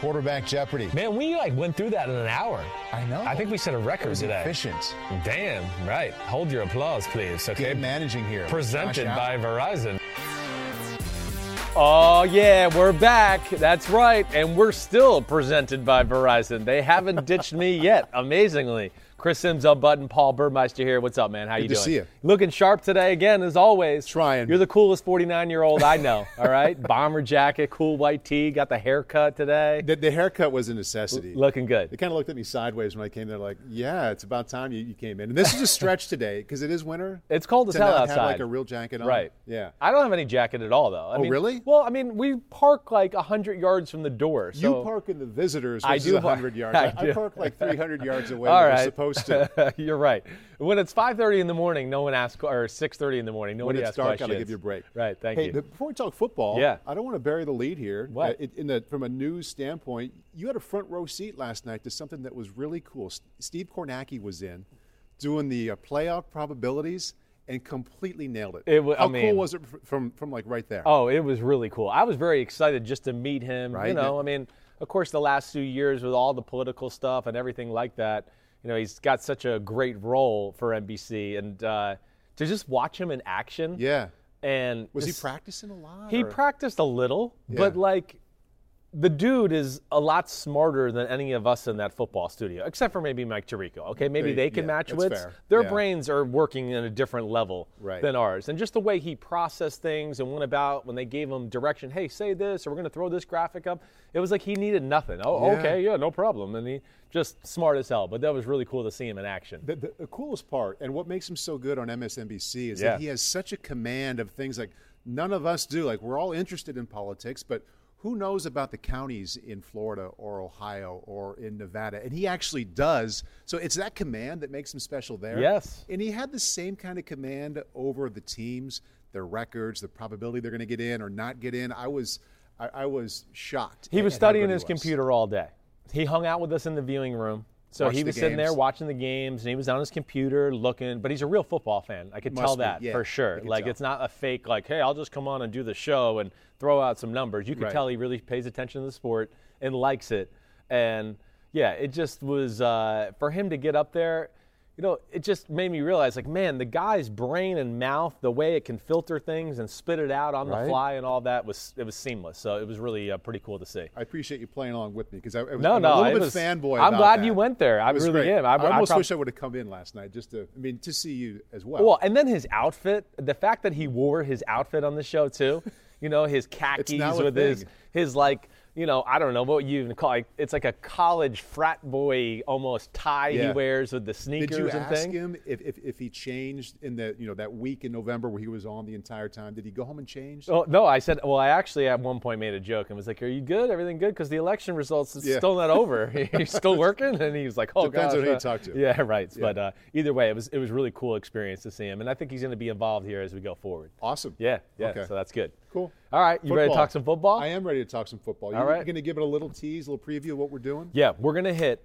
Quarterback Jeopardy. Man, we like went through that in an hour. I know. I think we set a record It was today. efficient. Damn, right. Hold your applause, please. Okay. Good managing here. Presented Josh by Allen. Verizon. Oh, yeah, we're back. That's right. And we're still presented by Verizon. They haven't ditched me yet, amazingly. Chris Simms up button, Paul Burmeister here. What's up, man? How you to doing? see you. Looking sharp today again, as always. Trying. You're the coolest 49 year old I know, all right? Bomber jacket, cool white tee, got the haircut today. The, the haircut was a necessity. Looking good. They kind of looked at me sideways when I came there, like, "Yeah, it's about time you, you came in." And this is a stretch today because it is winter. It's cold as to hell not outside. Have like a real jacket on. Right. Yeah. I don't have any jacket at all, though. I Oh, mean, really? Well, I mean, we park like 100 yards from the door. So you park in the visitors, which I is do park- 100 yards. I I, I park like 300 yards away. all right. Supposed to. You're right. When it's 5:30 in the morning, no one asks, or 6:30 in the morning, when nobody it's asks dark, questions. gotta give you a break. Right. Thank hey, you. before we talk football, Yeah. I don't want to bury the lead here. What? Uh, it- in the, from a news standpoint, you had a front row seat last night to something that was really cool. S- Steve Kornacki was in doing the uh, playoff probabilities and completely nailed it. It I How mean- cool was it from from like right there? Oh, it was really cool. I was very excited just to meet him. Right? You know, I mean, of course, the last few years with all the political stuff and everything like that, you know, he's got such a great role for NBC, and uh, to just watch him in action. yeah. And Was just- he practicing a lot? He or- practiced a little, but like the dude is a lot smarter than any of us in that football studio, except for maybe Mike Tirico. Okay, maybe They- they can yeah, match wits. fair. Their Yeah. brains are working in a different level Right. than ours, and just the way he processed things and went about when they gave him direction. Hey, say this, or we're going to throw this graphic up. It was like he needed nothing. Oh, Yeah. okay, yeah, no problem. And he just smart as hell. But that was really cool to see him in action. The, the, the coolest part, and what makes him so good on MSNBC, is that he has such a command of things like none of us do. Like we're all interested in politics, but who knows about the counties in Florida or Ohio or in Nevada? And he actually does. So it's that command that makes him special there. Yes. And he had the same kind of command over the teams, their records, the probability they're going to get in or not get in. I was, I, I was shocked. He was studying his was. computer all day. He hung out with us in the viewing room. So he was sitting there watching the games, and he was on his computer looking. But he's a real football fan. I could Must tell be, that yeah, for sure. Like tell. it's not a fake. Like, hey, I'll just come on and do the show and throw out some numbers. You could Right. tell he really pays attention to the sport and likes it. And yeah, it just was uh, for him to get up there. You know, it just made me realize, like, man, the guy's brain and mouth, the way it can filter things and spit it out on Right. the fly and all that was it was seamless. So it was really uh, pretty cool to see. I appreciate you playing along with me because I, I was No, I'm no, a little bit was- fanboy. I'm about glad that. you went there. I was really great. am. I- I, I almost prob- wish I would have come in last night just to. I mean, to see you as well. Well, and then his outfit, the fact that he wore his outfit on the show too, you know, his khakis now a with his his like, you know, I don't know what you even call it. It's like a college frat boy almost tie he wears with the sneakers Did you and ask thing. him if, if, if he changed in the you know that week in November where he was on the entire time? Did he go home and change? Oh, no, I said, well, I actually at one point made a joke and was like, "Are you good? Everything good?" Because the election results is Yeah. still not over. He's still working, and he was like, "Oh, Depends on gosh, who you uh, talk to. Yeah, right. But uh, either way, it was it was really cool experience to see him, and I think he's going to be involved here as we go forward. Awesome. Yeah, yeah. Okay. So that's good. Cool. All right, you ready to talk some football? I am ready to talk some football. You, All right. You're going to give it a little tease, a little preview of what we're doing. Yeah, we're gonna hit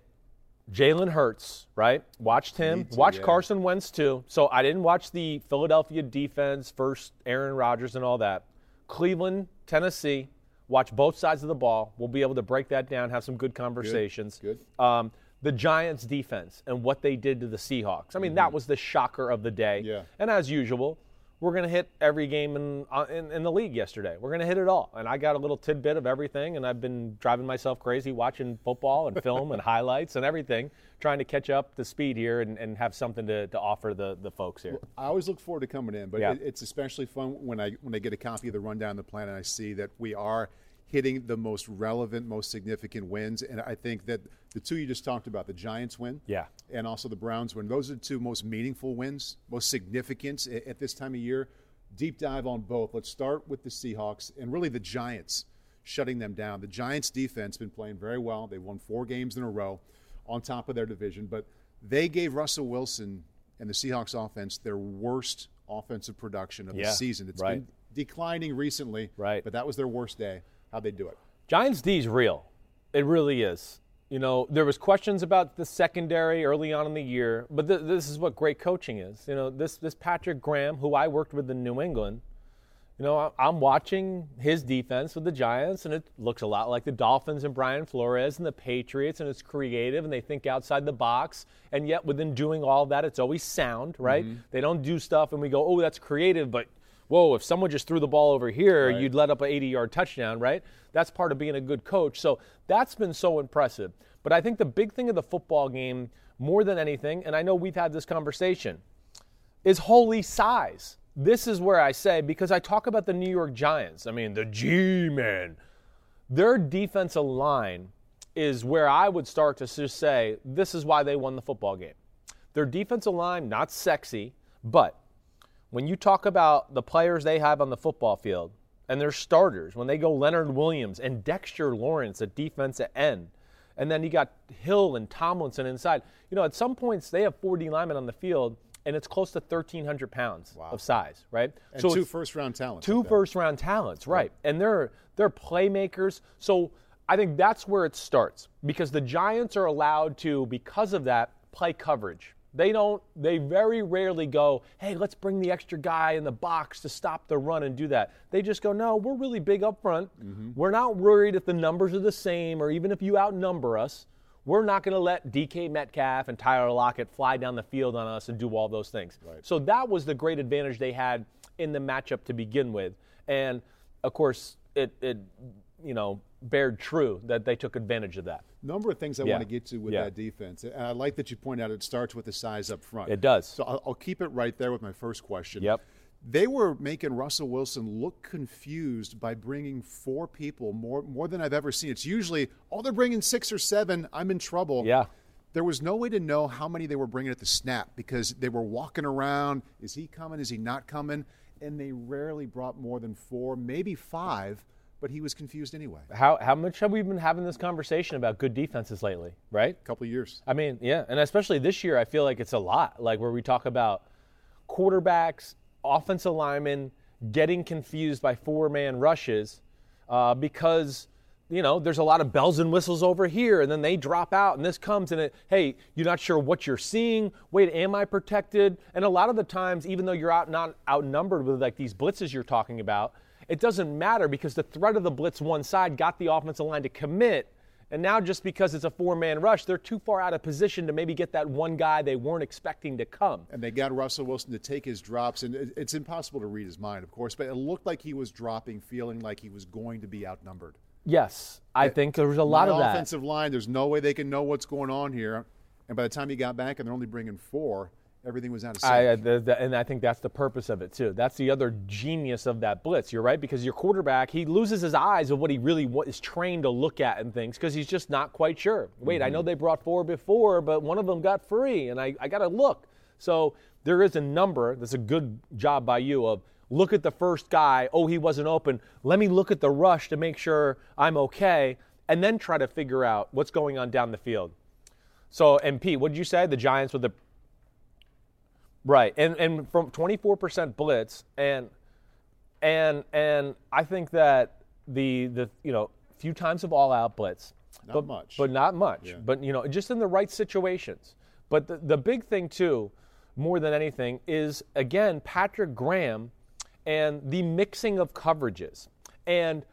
Jalen Hurts, right? Watched him. Need to, Watch yeah. Carson Wentz too. So I didn't watch the Philadelphia defense first, Aaron Rodgers and all that. Cleveland, Tennessee. Watch both sides of the ball. We'll be able to break that down, have some good conversations. good. Um, the Giants defense and what they did to the Seahawks. I mean, that was the shocker of the day. Yeah. And as usual, we're going to hit every game in, uh, in, in the league yesterday. We're going to hit it all. And I got a little tidbit of everything, and I've been driving myself crazy watching football and film and highlights and everything, trying to catch up the speed here and, and have something to, to offer the, the folks here. I always look forward to coming in, but Yeah. it, it's especially fun when I when I get a copy of the rundown of the plan and I see that we are hitting the most relevant, most significant wins. And I think that the two you just talked about, the Giants win, Yeah. and also the Browns win, those are the two most meaningful wins, most significant at this time of year. Deep dive on both. Let's start with the Seahawks and really the Giants shutting them down. The Giants defense been playing very well. They won four games in a row on top of their division, but they gave Russell Wilson and the Seahawks offense their worst offensive production of Yeah, the season. It's right. been declining recently, Right. but that was their worst day. How'd they do it? Giants D is real. It really is. You know, there was questions about the secondary early on in the year, but th- this is what great coaching is. You know, this this Patrick Graham, who I worked with in New England, you know, I- I'm watching his defense with the Giants, and it looks a lot like the Dolphins and Brian Flores and the Patriots, and it's creative, and they think outside the box, and yet within doing all that, it's always sound, right? Mm-hmm. They don't do stuff, and we go, oh, that's creative, but whoa, if someone just threw the ball over here, you'd let up an 80 yard touchdown, right? That's part of being a good coach. So that's been so impressive. But I think the big thing of the football game, more than anything, and I know we've had this conversation, is holy size. This is where I say, because I talk about the New York Giants, I mean, the G men, their defensive line is where I would start to just say, this is why they won the football game. Their defensive line, not sexy, but when you talk about the players they have on the football field and their starters, when they go Leonard Williams and Dexter Lawrence at defensive end, and then you got Hill and Tomlinson inside, you know, at some points they have 40 linemen on the field and it's close to 1,300 pounds of size, right? And so two first round talents. two at that. first round talents, right? And they're they're playmakers. So I think that's where it starts because the Giants are allowed to, because of that, play coverage. They don't. They very rarely go, "Hey, let's bring the extra guy in the box to stop the run and do that." They just go, "No, we're really big up front. Mm-hmm. We're not worried if the numbers are the same or even if you outnumber us. We're not going to let DK Metcalf and Tyler Lockett fly down the field on us and do all those things." So that was the great advantage they had in the matchup to begin with, and of course, it it you know bared true that they took advantage of that. number of things I Yeah. want to get to with Yeah. that defense, and I like that you point out it starts with the size up front. It does. So I'll, I'll keep it right there with my first question. Yep. They were making Russell Wilson look confused by bringing four people more more than I've ever seen. It's usually oh they're bringing six or seven. I'm in trouble. Yeah. There was no way to know how many they were bringing at the snap because they were walking around. Is he coming? Is he not coming? And they rarely brought more than four, maybe five. But he was confused anyway. How how much have we been having this conversation about good defenses lately, right? A couple years. I mean, yeah, and especially this year, I feel like it's a lot. Like where we talk about quarterbacks, offensive linemen getting confused by four-man rushes uh, because you know there's a lot of bells and whistles over here, and then they drop out, and this comes, and it, hey, you're not sure what you're seeing. Wait, am I protected? And a lot of the times, even though you're out not outnumbered with like these blitzes you're talking about, it doesn't matter because the threat of the blitz one side got the offensive line to commit. And now, just because it's a four man rush, they're too far out of position to maybe get that one guy they weren't expecting to come. and they got Russell Wilson to take his drops, and it's impossible to read his mind, of course, but it looked like he was dropping, feeling like he was going to be outnumbered. Yes, I think there was a lot of that. offensive line, there's no way they can know what's going on here, and by the time he got back, and they're only bringing four, everything was out of I, sync. uh, the, the, and I think that's the purpose of it too. That's the other genius of that blitz. You're right because your quarterback he loses his eyes of what he really wa- is trained to look at and things because he's just not quite sure. Wait, I know they brought four before, but one of them got free, and I, I got to look. So there is a number. That's a good job by you of look at the first guy. Oh, he wasn't open. Let me look at the rush to make sure I'm okay, and then try to figure out what's going on down the field. So, and Pete, what did you say? The Giants with the Right, and and from 24% blitz, and and and I think that the the you know few times of all out blitz, Not but, much. but not much, but you know just in the right situations. But the, the big thing too, more than anything, is again Patrick Graham and the mixing of coverages and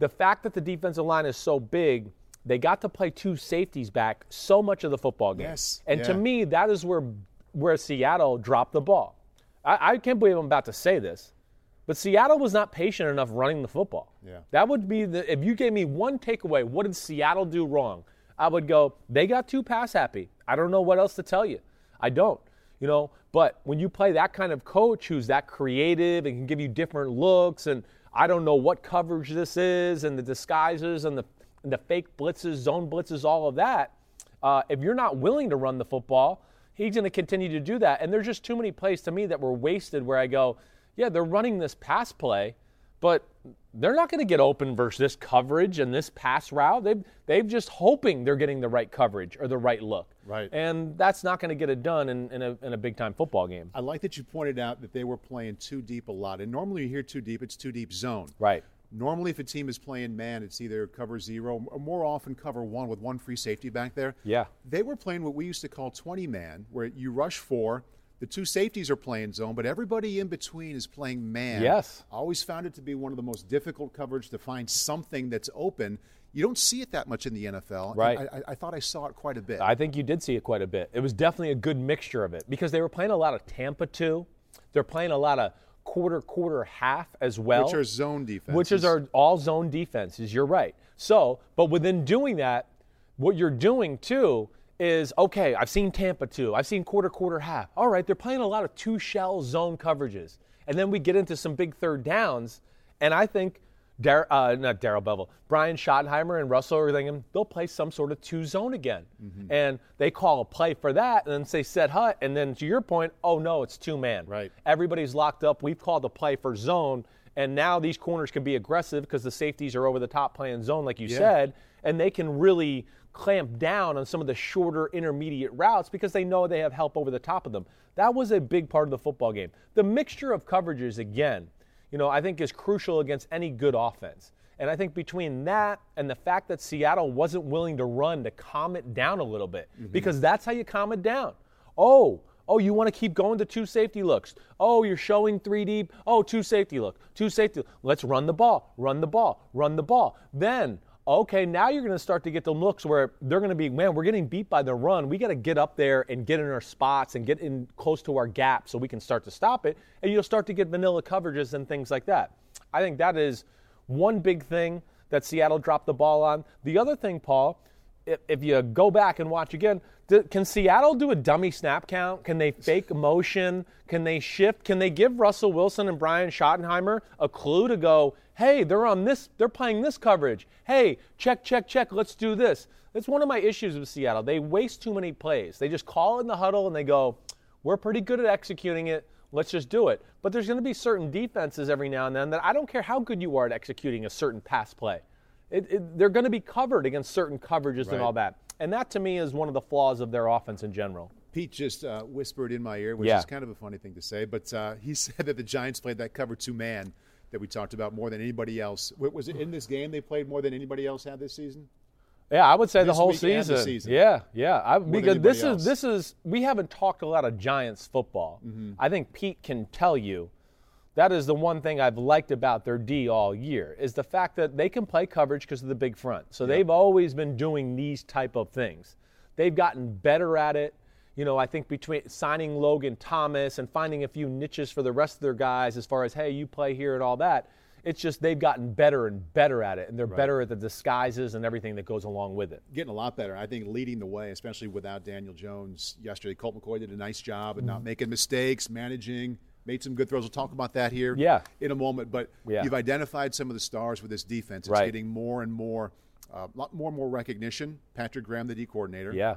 the fact that the defensive line is so big. they got to play two safeties back so much of the football game. Yes, And to me, that is where where Seattle dropped the ball. I, I can't believe I'm about to say this, but Seattle was not patient enough running the football. Yeah. That would be the if you gave me one takeaway, what did Seattle do wrong? I would go, they got too pass happy. I don't know what else to tell you. I don't. You know, but when you play that kind of coach who's that creative and can give you different looks and I don't know what coverage this is and the disguises and the and the fake blitzes, zone blitzes, all of that. Uh, if you're not willing to run the football, he's going to continue to do that. And there's just too many plays to me that were wasted where I go, yeah, they're running this pass play, but they're not going to get open versus this coverage and this pass route. They've, they've just hoping they're getting the right coverage or the right look. Right. And that's not going to get it done in, in a, in a big time football game. I like that you pointed out that they were playing too deep a lot. And normally you hear too deep, it's too deep zone. Right. Normally, if a team is playing man, it's either cover zero or more often cover one with one free safety back there. Yeah. They were playing what we used to call 20 man, where you rush four. The two safeties are playing zone, but everybody in between is playing man. Yes. I always found it to be one of the most difficult coverage to find something that's open. You don't see it that much in the NFL. Right. I, I, I thought I saw it quite a bit. I think you did see it quite a bit. It was definitely a good mixture of it because they were playing a lot of Tampa too. They're playing a lot of quarter, quarter, half as well. which are zone defense. which is our all zone defenses. You're right. So, but within doing that, what you're doing too is okay. I've seen Tampa too. I've seen quarter, quarter, half. All right, they're playing a lot of two shell zone coverages, and then we get into some big third downs, and I think. Dar- uh, not Darrell Bevell, Brian Schottenheimer and Russell are thinking they'll play some sort of two zone again. And they call a play for that and then say set hut. And then to your point, oh no, it's two man. Right. Everybody's locked up. We've called a play for zone, and now these corners can be aggressive because the safeties are over the top playing zone, like you said, and they can really clamp down on some of the shorter intermediate routes because they know they have help over the top of them. That was a big part of the football game. The mixture of coverages, again, you know, I think is crucial against any good offense. And I think between that and the fact that Seattle wasn't willing to run to calm it down a little bit, mm-hmm. because that's how you calm it down. Oh, oh, you want to keep going to two safety looks. Oh, you're showing three deep. Oh, two safety look, two safety. Let's run the ball, run the ball, run the ball. Then, okay, now you're going to start to get the looks where they're going to be, man, we're getting beat by the run. We got to get up there and get in our spots and get in close to our gap so we can start to stop it. And you'll start to get vanilla coverages and things like that. I think that is one big thing that Seattle dropped the ball on. The other thing, Paul, if, you go back and watch again, can Seattle do a dummy snap count? Can they fake motion? Can they shift? Can they give Russell Wilson and Brian Schottenheimer a clue to go, hey, they're on this, they're playing this coverage. Hey, check, check, check, let's do this. That's one of my issues with Seattle. They waste too many plays. They just call in the huddle and they go, we're pretty good at executing it. Let's just do it. But there's going to be certain defenses every now and then that I don't care how good you are at executing a certain pass play. It, it, they're going to be covered against certain coverages and all that. And that to me is one of the flaws of their offense in general. Pete just uh, whispered in my ear, which Yeah. is kind of a funny thing to say, but uh, he said that the Giants played that cover two man that we talked about more than anybody else. Was it in this game they played more than anybody else had this season? Yeah, I would say the whole week and the season. season. Yeah, yeah. I, because this else. is this is we haven't talked a lot of Giants football. Mm-hmm. I think Pete can tell you that is the one thing I've liked about their D all year is the fact that they can play coverage because of the big front. So they've always been doing these type of things. They've gotten better at it. You know, I think between signing Logan Thomas and finding a few niches for the rest of their guys as far as hey, you play here and all that. It's just they've gotten better and better at it, and they're better at the disguises and everything that goes along with it. Getting a lot better. I think leading the way, especially without Daniel Jones yesterday. Colt McCoy did a nice job of not mm-hmm. making mistakes, managing, made some good throws. We'll talk about that here Yeah. in a moment. But Yeah. you've identified some of the stars with this defense. It's Right. getting more and more, a lot more and more recognition. Patrick Graham, the D coordinator. Yeah.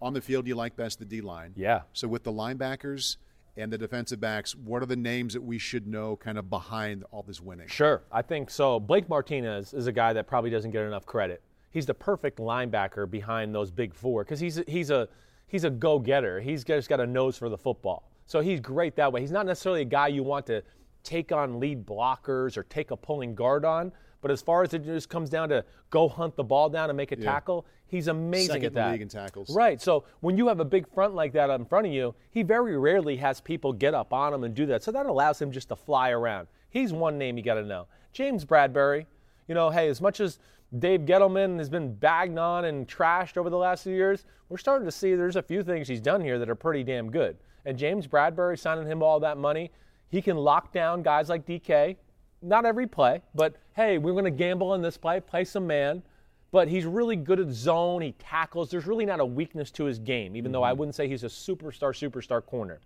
On the field, you like best the D line. Yeah. So with the linebackers and the defensive backs, what are the names that we should know kind of behind all this winning? Sure, I think so. Blake Martinez is a guy that probably doesn't get enough credit. He's the perfect linebacker behind those big four because he's a, he's a he's a go-getter. He's just got a nose for the football, so he's great that way. He's not necessarily a guy you want to take on lead blockers or take a pulling guard on. But as far as it just comes down to go hunt the ball down and make a tackle, he's amazing Second at that. league in tackles. Right. So when you have a big front like that in front of you, he very rarely has people get up on him and do that. So that allows him just to fly around. He's one name you got to know. James Bradberry. You know, hey, as much as Dave Gettleman has been bagged on and trashed over the last few years, we're starting to see there's a few things he's done here that are pretty damn good. And James Bradberry signing him all that money, he can lock down guys like DK. Not every play, but hey, we're going to gamble on this play, play some man. But he's really good at zone. He tackles. There's really not a weakness to his game, even mm-hmm. though I wouldn't say he's a superstar, superstar corner.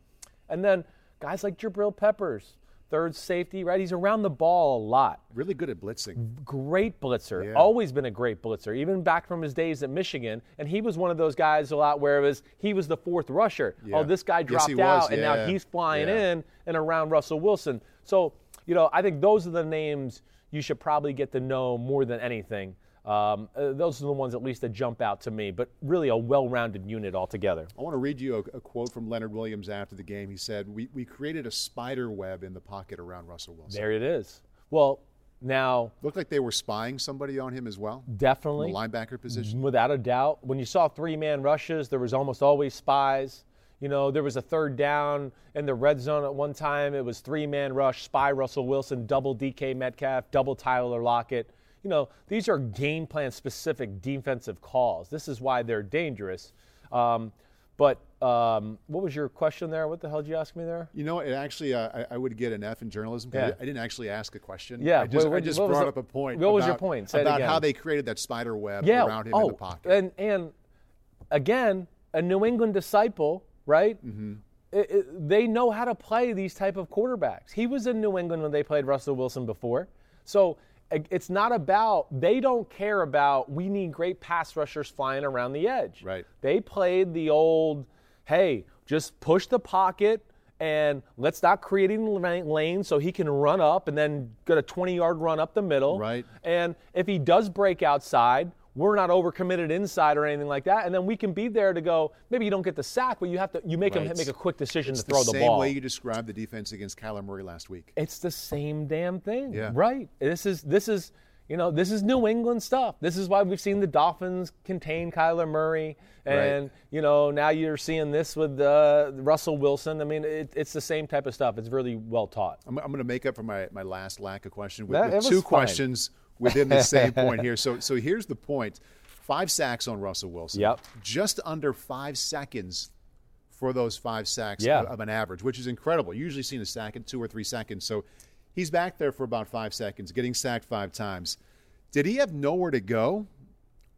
And then guys like Jabril Peppers, third safety, right? He's around the ball a lot. Really good at blitzing. Great blitzer. Yeah. Always been a great blitzer, even back from his days at Michigan. And he was one of those guys a lot where it was he was the fourth rusher. Yeah. Oh, this guy dropped yes, out, yeah. and now he's flying in and around Russell Wilson. So, you know, I think those are the names you should probably get to know more than anything. Um, uh, those are the ones at least that jump out to me, but really a well-rounded unit altogether. I want to read you a, a, quote from Leonard Williams after the game. He said, we, we created a spider web in the pocket around Russell Wilson. There it is. Well, now looked like they were spying somebody on him as well. Definitely, the linebacker position, without a doubt. When you saw three-man rushes, there was almost always spies. You know, there was a third down in the red zone at one time. It was three-man rush, spy Russell Wilson, double DK Metcalf, double Tyler Lockett you know, these are game plan specific defensive calls. This is why they're dangerous. Um, but um, what was your question there? What the hell did you ask me there? You know, it actually, uh, I, I, would get an F in journalism. Yeah. I, didn't actually ask a question. Yeah, I just, what, I just brought the, up a point. What about, was your point? Say about how they created that spider web yeah. around him oh, in the pocket. And, and again, a New England disciple, right? Mm-hmm. It, it, they know how to play these type of quarterbacks. He was in New England when they played Russell Wilson before. So it's not about they don't care about we need great pass rushers flying around the edge. Right. They played the old, hey, just push the pocket and let's not create any lanes so he can run up and then get a 20 yard run up the middle. Right. And if he does break outside, we're not overcommitted inside or anything like that, and then we can be there to go. Maybe you don't get the sack, but you have to you make right. him make a quick decision it's to throw the, the, ball. Same way you described the defense against Kyler Murray last week. It's the same damn thing, yeah. right? This is this is you know this is New England stuff. This is why we've seen the Dolphins contain Kyler Murray, and right. you know now you're seeing this with uh, Russell Wilson. I mean, it, it's the same type of stuff. It's really well taught. I'm, I'm going to make up for my, my last lack of question with, that, with two fine. questions within the same point here. So so here's the. Five sacks on Russell Wilson. Yep. Just under five seconds for those five sacks yeah. of an average, which is incredible. Usually seen a sack in two or three seconds. So he's back there for about five seconds, getting sacked five times. Did he have nowhere to go,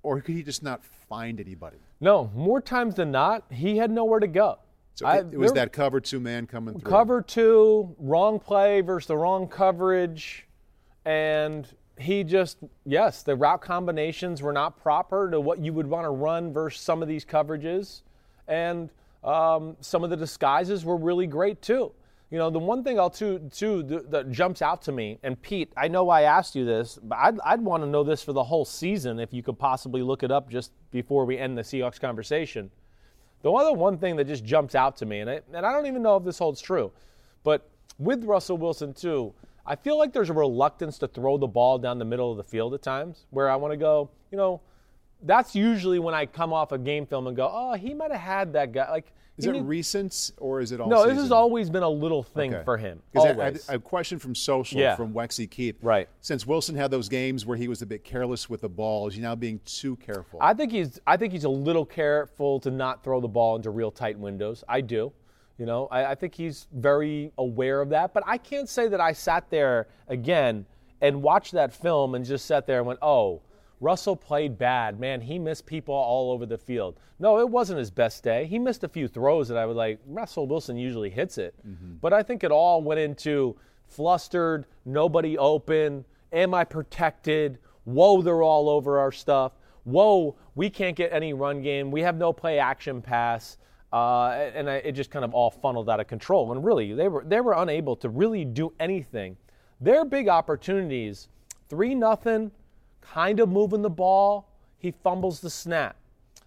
or could he just not find anybody? No, more times than not, he had nowhere to go. So I, it, was that cover two man coming through. Cover two, wrong play versus the wrong coverage, and he just yes the route combinations were not proper to what you would want to run versus some of these coverages. And um, some of the disguises were really great too. You know the one thing i'll too, too that jumps out to me and pete i know i asked you this but i'd, I'd want to know this for the whole season if you could possibly look it up just before we end the seahawks conversation. The other one thing that just jumps out to me and I, and I don't even know if this holds true but with russell wilson too I feel like there's a reluctance to throw the ball down the middle of the field at times where I want to go, you know, that's usually when I come off a game film and go, oh, he might have had that guy. Like, is it need... recent or is it all? No, season? this has always been a little thing okay. for him. Always. I, I, a question from social yeah. from Wexy Keith. Right. Since Wilson had those games where he was a bit careless with the ball, is he now being too careful? I think he's. I think he's a little careful to not throw the ball into real tight windows. I do. You know, I, I, think he's very aware of that. But I can't say that I sat there again and watched that film and just sat there and went, oh, Russell played bad. Man, he missed people all over the field. No, it wasn't his best day. He missed a few throws that I was like, Russell Wilson usually hits it. Mm-hmm. But I think it all went into flustered, nobody open, am I protected? Whoa, they're all over our stuff. Whoa, we can't get any run game. We have no play action pass. Uh, and I, it just kind of all funneled out of control. And really, they were they were unable to really do anything. Their big opportunities, three nothing, kind of moving the ball. He fumbles the snap.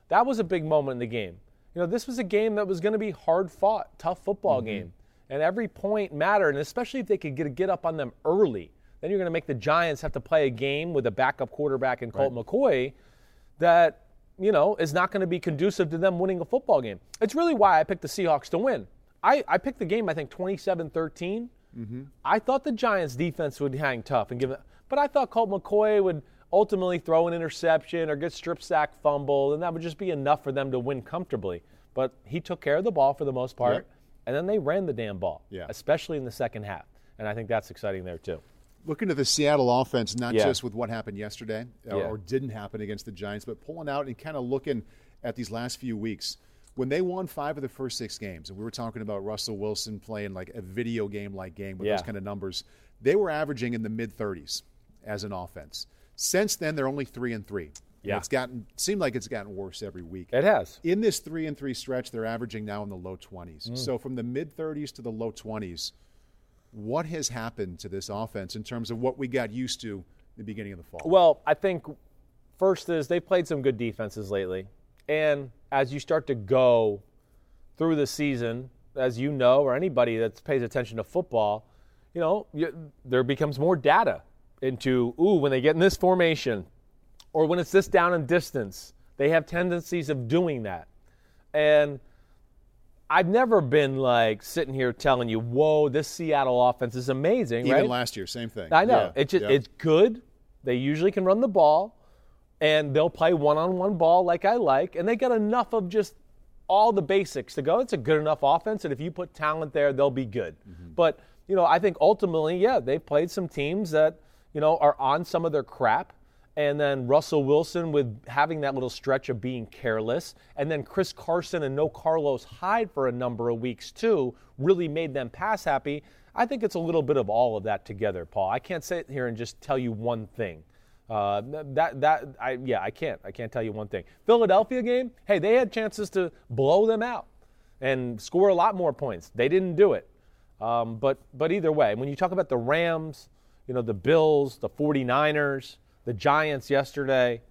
That was a big moment in the game. You know, this was a game that was going to be hard fought, tough football mm-hmm. game, and every point mattered. And especially if they could get get up on them early, then you're going to make the Giants have to play a game with a backup quarterback in Colt right. McCoy that you know, is not going to be conducive to them winning a football game. It's really why I picked the Seahawks to win. I, I picked the game, I think, 27 13. Mm-hmm. I thought the Giants' defense would hang tough and give it, but I thought Colt McCoy would ultimately throw an interception or get strip sack fumble, and that would just be enough for them to win comfortably. But he took care of the ball for the most part, Yep. and then they ran the damn ball, Yeah. especially in the second half. And I think that's exciting there too. Looking at the Seattle offense, not Yeah. just with what happened yesterday or, Yeah. or didn't happen against the Giants, but pulling out and kind of looking at these last few weeks. When they won five of the first six games, and we were talking about Russell Wilson playing like a video game like game with Yeah. those kind of numbers, they were averaging in the mid 30s as an offense. Since then, they're only three and three. And Yeah. it's gotten seemed like it's gotten worse every week. It has. In this three and three stretch, they're averaging now in the low 20s. Mm. So from the mid 30s to the low 20s, what has happened to this offense in terms of what we got used to the beginning of the fall? Well, I think first is they've played some good defenses lately. And as you start to go through the season, as you know, or anybody that pays attention to football, you know, you, there becomes more data into, ooh, when they get in this formation or when it's this down and distance, they have tendencies of doing that. And I've never been like sitting here telling you, whoa, this Seattle offense is amazing, Even right? last year, same thing. I know. Yeah, It's just yeah. it's good. They usually can run the ball and they'll play one-on-one ball like I like and they got enough of just all the basics to go. It's a good enough offense and if you put talent there, they'll be good. Mm-hmm. But, you know, I think ultimately, yeah, they've played some teams that, you know, are on some of their crap. And then Russell Wilson with having that little stretch of being careless. And then Chris Carson and no Carlos Hyde for a number of weeks, too, really made them pass happy. I think it's a little bit of all of that together, Paul. I can't sit here and just tell you one thing. Uh, that that I yeah I can't I can't tell you one thing. Philadelphia game, hey, they had chances to blow them out and score a lot more points. They didn't do it. Um, but but either way, when you talk about the Rams, you know the Bills, the 49ers, the Giants yesterday,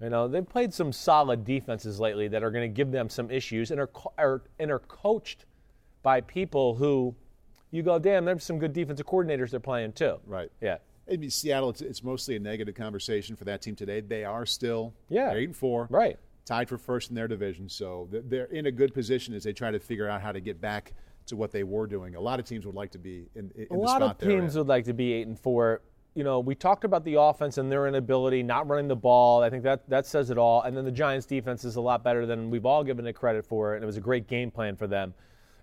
you know they've played some solid defenses lately that are going to give them some issues and are, are and are coached by people who you go, damn, there's some good defensive coordinators they're playing too. Right. Yeah. I mean, Seattle, it's, it's mostly a negative conversation for that team today. They are still Yeah. eight and four, Right. Tied for first in their division, so they're in a good position as they try to figure out how to get back to what they were doing. A lot of teams would like to be in, in a the lot spot of they're teams in. would like to be eight and four. You know, we talked about the offense and their inability, not running the ball. I think that that says it all. And then the Giants' defense is a lot better than we've all given it credit for, and it was a great game plan for them.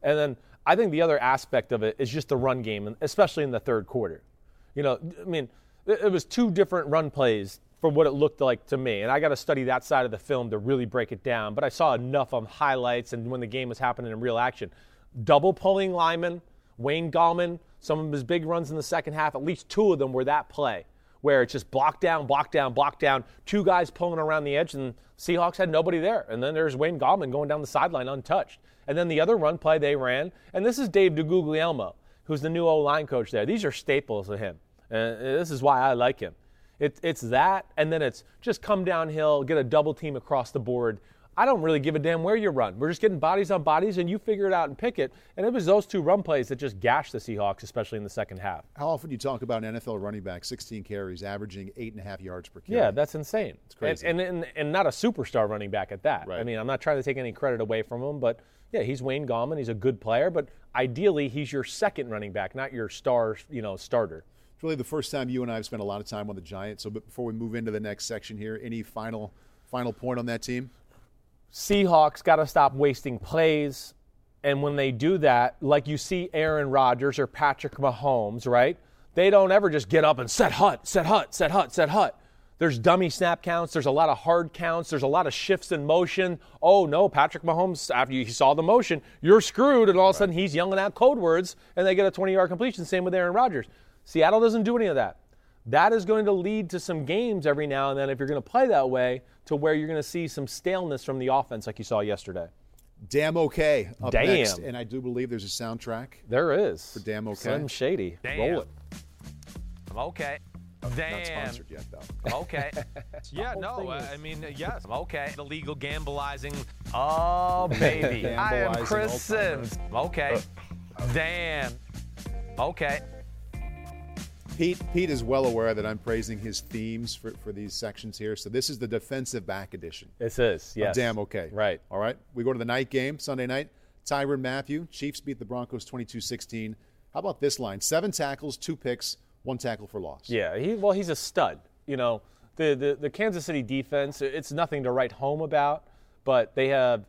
And then I think the other aspect of it is just the run game, especially in the third quarter. You know, I mean, it was two different run plays for what it looked like to me, and I got to study that side of the film to really break it down. But I saw enough on highlights and when the game was happening in real action. Double pulling Lyman, Wayne Gallman, some of his big runs in the second half, at least two of them were that play where it's just block down, block down, block down, two guys pulling around the edge, and Seahawks had nobody there. And then there's Wayne Gallman going down the sideline untouched. And then the other run play they ran, and this is Dave DeGuglielmo, who's the new O line coach there. These are staples of him. And this is why I like him. It, it's that, and then it's just come downhill, get a double team across the board. I don't really give a damn where you run. We're just getting bodies on bodies, and you figure it out and pick it. And it was those two run plays that just gashed the Seahawks, especially in the second half. How often do you talk about an NFL running back, 16 carries, averaging eight and a half yards per carry? Yeah, that's insane. It's crazy. And, and, and, and not a superstar running back at that. Right. I mean, I'm not trying to take any credit away from him, but yeah, he's Wayne Gallman. He's a good player, but ideally, he's your second running back, not your star, you know, starter. It's really the first time you and I have spent a lot of time on the Giants. So, but before we move into the next section here, any final final point on that team? Seahawks got to stop wasting plays. And when they do that, like you see Aaron Rodgers or Patrick Mahomes, right? They don't ever just get up and set hut, set hut, set hut, set hut. There's dummy snap counts. There's a lot of hard counts. There's a lot of shifts in motion. Oh no, Patrick Mahomes, after you saw the motion, you're screwed. And all of a sudden he's yelling out code words and they get a 20 yard completion. Same with Aaron Rodgers. Seattle doesn't do any of that. That is going to lead to some games every now and then if you're going to play that way to where you're going to see some staleness from the offense like you saw yesterday. Damn okay. Up Damn. next, and I do believe there's a soundtrack. There is. For damn okay. Slim Shady. Roll it. I'm okay. Not Damn. sponsored yet, though. Okay. yeah, no, uh, is- I mean, uh, yes, I'm okay. Illegal gambleizing. Oh, baby. I am Gambleizing Chris old-timer. Simms. I'm okay. Damn. Okay. Pete, Pete is well aware that I'm praising his themes for, for these sections here. So this is the defensive back edition. This is, yes. Damn okay. Right. All right. We go to the night game, Sunday night. Tyrann Mathieu, Chiefs beat the Broncos 22 16. How about this line? Seven tackles, two picks, one tackle for loss. Yeah, he well, he's a stud. You know, the, the, the Kansas City defense, it's nothing to write home about, but they have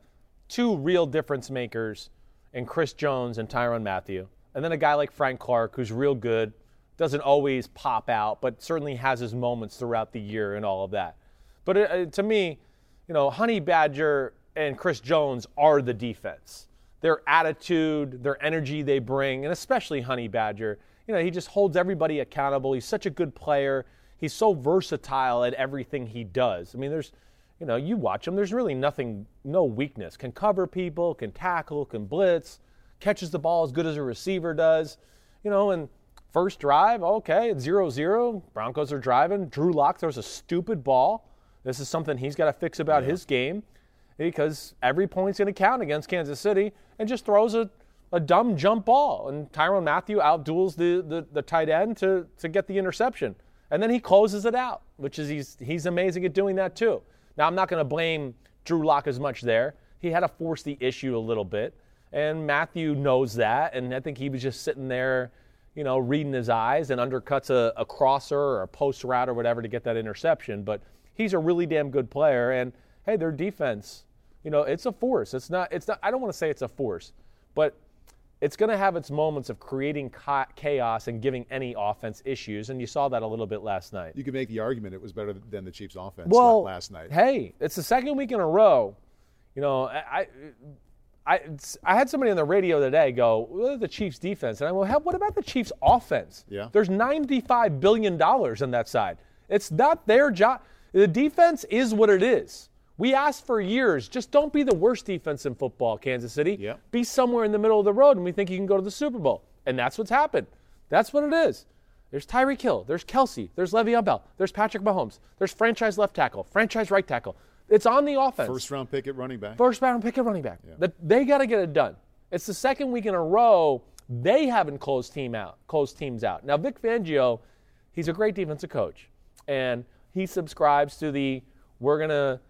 two real difference makers in Chris Jones and Tyrann Mathieu. And then a guy like Frank Clark, who's real good, doesn't always pop out, but certainly has his moments throughout the year and all of that. But uh, to me, you know, Honey Badger and Chris Jones are the defense. Their attitude, their energy they bring, and especially Honey Badger, you know, he just holds everybody accountable. He's such a good player. He's so versatile at everything he does. I mean, there's, you know, you watch him, there's really nothing, no weakness. Can cover people, can tackle, can blitz, catches the ball as good as a receiver does, you know, and first drive, okay, it's 0 0. Broncos are driving. Drew Lock throws a stupid ball. This is something he's got to fix about yeah. his game because every point's going to count against Kansas City and just throws a, a dumb jump ball. And Tyrann Mathieu outduels the, the, the tight end to, to get the interception. And then he closes it out, which is he's, he's amazing at doing that too. Now, I'm not going to blame Drew Lock as much there. He had to force the issue a little bit. And Mathieu knows that. And I think he was just sitting there, you know, reading his eyes and undercuts a, a crosser or a post route or whatever to get that interception. But he's a really damn good player. And hey, their defense you know, it's a force. It's not. It's not. I don't want to say it's a force, but it's going to have its moments of creating chaos and giving any offense issues, and you saw that a little bit last night. You could make the argument it was better than the Chiefs' offense well, last night. Hey, it's the second week in a row. You know, I. I, I had somebody on the radio today go, well, the Chiefs' defense. And I went, what about the Chiefs' offense? Yeah. There's $95 billion on that side. It's not their job. The defense is what it is. We asked for years, just don't be the worst defense in football, Kansas City. Yep. Be somewhere in the middle of the road, and we think you can go to the Super Bowl. And that's what's happened. That's what it is. There's Tyreek Hill. There's Kelce. There's Le'Veon Bell. There's Patrick Mahomes. There's franchise left tackle, franchise right tackle. It's on the offense. First round pick at running back. First round pick at running back. Yeah. They got to get it done. It's the second week in a row they haven't closed team out, closed teams out. Now Vic Fangio, he's a great defensive coach, and he subscribes to the we're gonna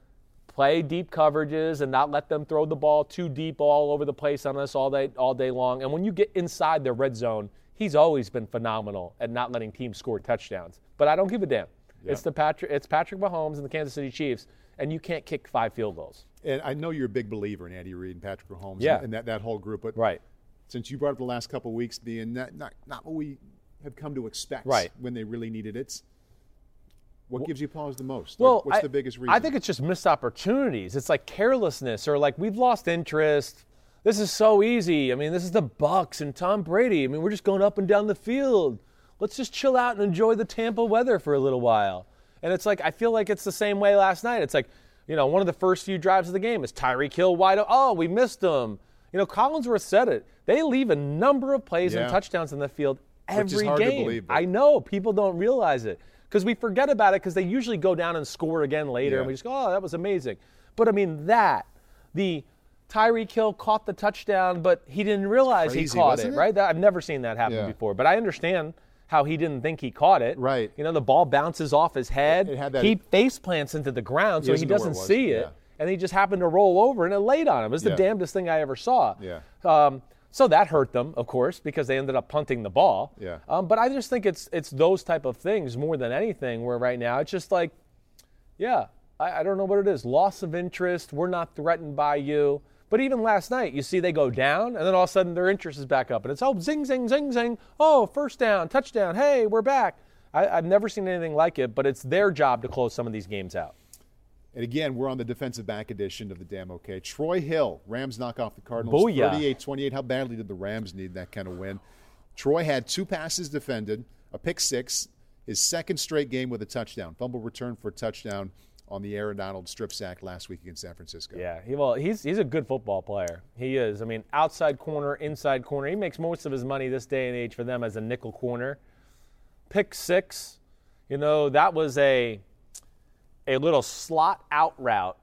play deep coverages and not let them throw the ball too deep all over the place on us all day all day long. And when you get inside the red zone, he's always been phenomenal at not letting teams score touchdowns. But I don't give a damn. Yeah. It's the Patrick it's Patrick Mahomes and the Kansas City Chiefs, and you can't kick five field goals. And I know you're a big believer in Andy Reid and Patrick Mahomes yeah. and that, that whole group, but right. since you brought up the last couple weeks being not, not, not what we have come to expect right. when they really needed it, what gives you pause the most? Well, what's I, the biggest reason? I think it's just missed opportunities. It's like carelessness or like we've lost interest. This is so easy. I mean, this is the Bucks and Tom Brady. I mean, we're just going up and down the field. Let's just chill out and enjoy the Tampa weather for a little while. And it's like I feel like it's the same way last night. It's like, you know, one of the first few drives of the game is Tyreek Hill wide open. Oh, we missed him. You know, Collinsworth said it. They leave a number of plays yeah. and touchdowns in the field every game. Believe, I know people don't realize it because we forget about it because they usually go down and score again later, yeah. and we just go, oh, that was amazing. But I mean, that the Tyreek Hill caught the touchdown, but he didn't realize Crazy, he caught it, it, right? That, I've never seen that happen yeah. before, but I understand how he didn't think he caught it. Right. You know, the ball bounces off his head. It, it that, he face plants into the ground, so he doesn't see it. Yeah. And he just happened to roll over and it laid on him. It was the damnedest thing I ever saw. Yeah. Um, so that hurt them, of course, because they ended up punting the ball. Yeah. Um, but I just think it's it's those type of things more than anything. Where right now it's just like, yeah, I, I don't know what it is. Loss of interest. We're not threatened by you. But even last night, you see they go down, and then all of a sudden their interest is back up, and it's oh zing zing zing zing. Oh, first down, touchdown. Hey, we're back. I, I've never seen anything like it, but it's their job to close some of these games out. And again, we're on the defensive back edition of the damn okay. Troy Hill, Rams knock off the Cardinals 38 28. How badly did the Rams need that kind of win? Troy had two passes defended, a pick six, his second straight game with a touchdown. Fumble return for a touchdown on the Aaron Donald strip sack last week against San Francisco. Yeah, he, well, he's, he's a good football player. He is. I mean, outside corner, inside corner. He makes most of his money this day and age for them as a nickel corner. Pick six, you know, that was a a little slot out route.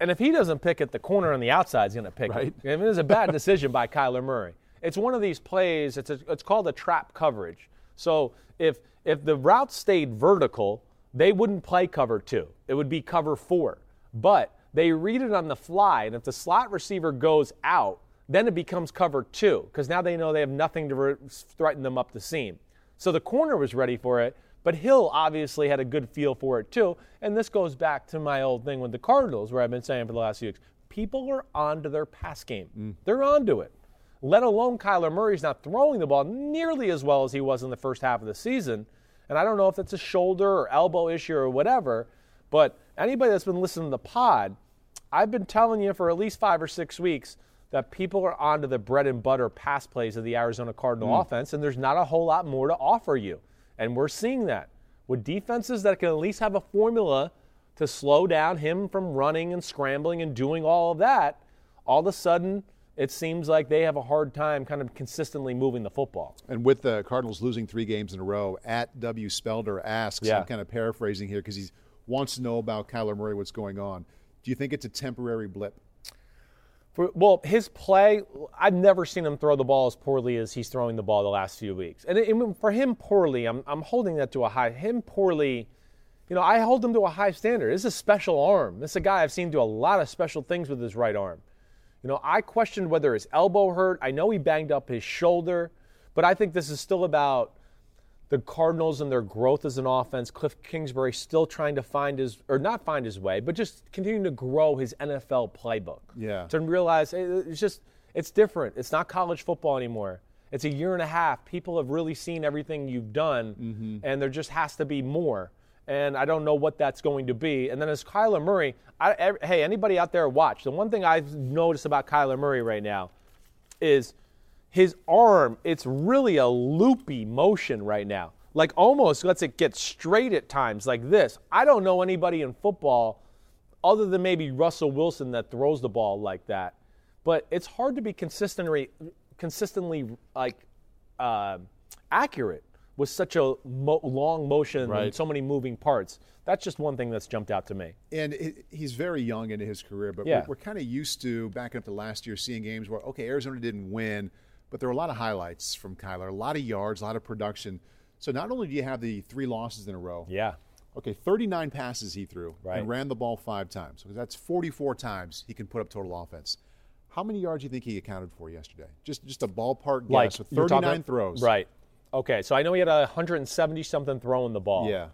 And if he doesn't pick it, the corner on the outside is going to pick right. it. I mean, it was a bad decision by Kyler Murray. It's one of these plays. It's a, it's called a trap coverage. So if if the route stayed vertical, they wouldn't play cover two. It would be cover four. But they read it on the fly, and if the slot receiver goes out, then it becomes cover two because now they know they have nothing to re- threaten them up the seam. So the corner was ready for it, But Hill obviously had a good feel for it too. And this goes back to my old thing with the Cardinals, where I've been saying for the last few weeks people are onto their pass game. Mm. They're onto it. Let alone Kyler Murray's not throwing the ball nearly as well as he was in the first half of the season. And I don't know if it's a shoulder or elbow issue or whatever, but anybody that's been listening to the pod, I've been telling you for at least five or six weeks that people are onto the bread and butter pass plays of the Arizona Cardinal Mm. offense, and there's not a whole lot more to offer you. And we're seeing that with defenses that can at least have a formula to slow down him from running and scrambling and doing all of that. All of a sudden, it seems like they have a hard time kind of consistently moving the football. And with the Cardinals losing three games in a row, at W Spelder asks, Yeah. I'm kind of paraphrasing here because he wants to know about Kyler Murray, what's going on. Do you think it's a temporary blip? For, well, his play, I've never seen him throw the ball as poorly as he's throwing the ball the last few weeks. And it, it- for him, poorly, I'm, I'm holding that to a high. Him poorly, you know, I hold him to a high standard. This is a special arm. This is a guy I've seen do a lot of special things with his right arm. You know, I questioned whether his elbow hurt. I know he banged up his shoulder, but I think this is still about the Cardinals and their growth as an offense. Cliff Kingsbury still trying to find his, or not find his way, but just continuing to grow his NFL playbook. Yeah. To realize eh, it's just, it's different. It's not college football anymore. It's a year and a half. People have really seen everything you've done, mm-hmm. and there just has to be more. And I don't know what that's going to be. And then as Kyler Murray, I, ev- hey, anybody out there watch, the one thing I've noticed about Kyler Murray right now is his arm, it's really a loopy motion right now. Like almost lets it get straight at times, like this. I don't know anybody in football other than maybe Russell Wilson that throws the ball like that. But it's hard to be consistently, consistently like uh, accurate with such a mo- long motion and so many moving parts. That's just one thing that's jumped out to me. And it, he's very young into his career, but Yeah. we're, we're kind of used to backing up to last year seeing games where, okay, Arizona didn't win, but there were a lot of highlights from Kyler, a lot of yards, a lot of production. So not only do you have the three losses in a row, Yeah. okay, 39 passes he threw Right. and ran the ball five times. So that's 44 times he can put up total offense. How many yards do you think he accounted for yesterday? Just just a ballpark guess with you're 39 talking- throws. Right. Okay, so I know he had a 170 something throwing the ball. Yeah.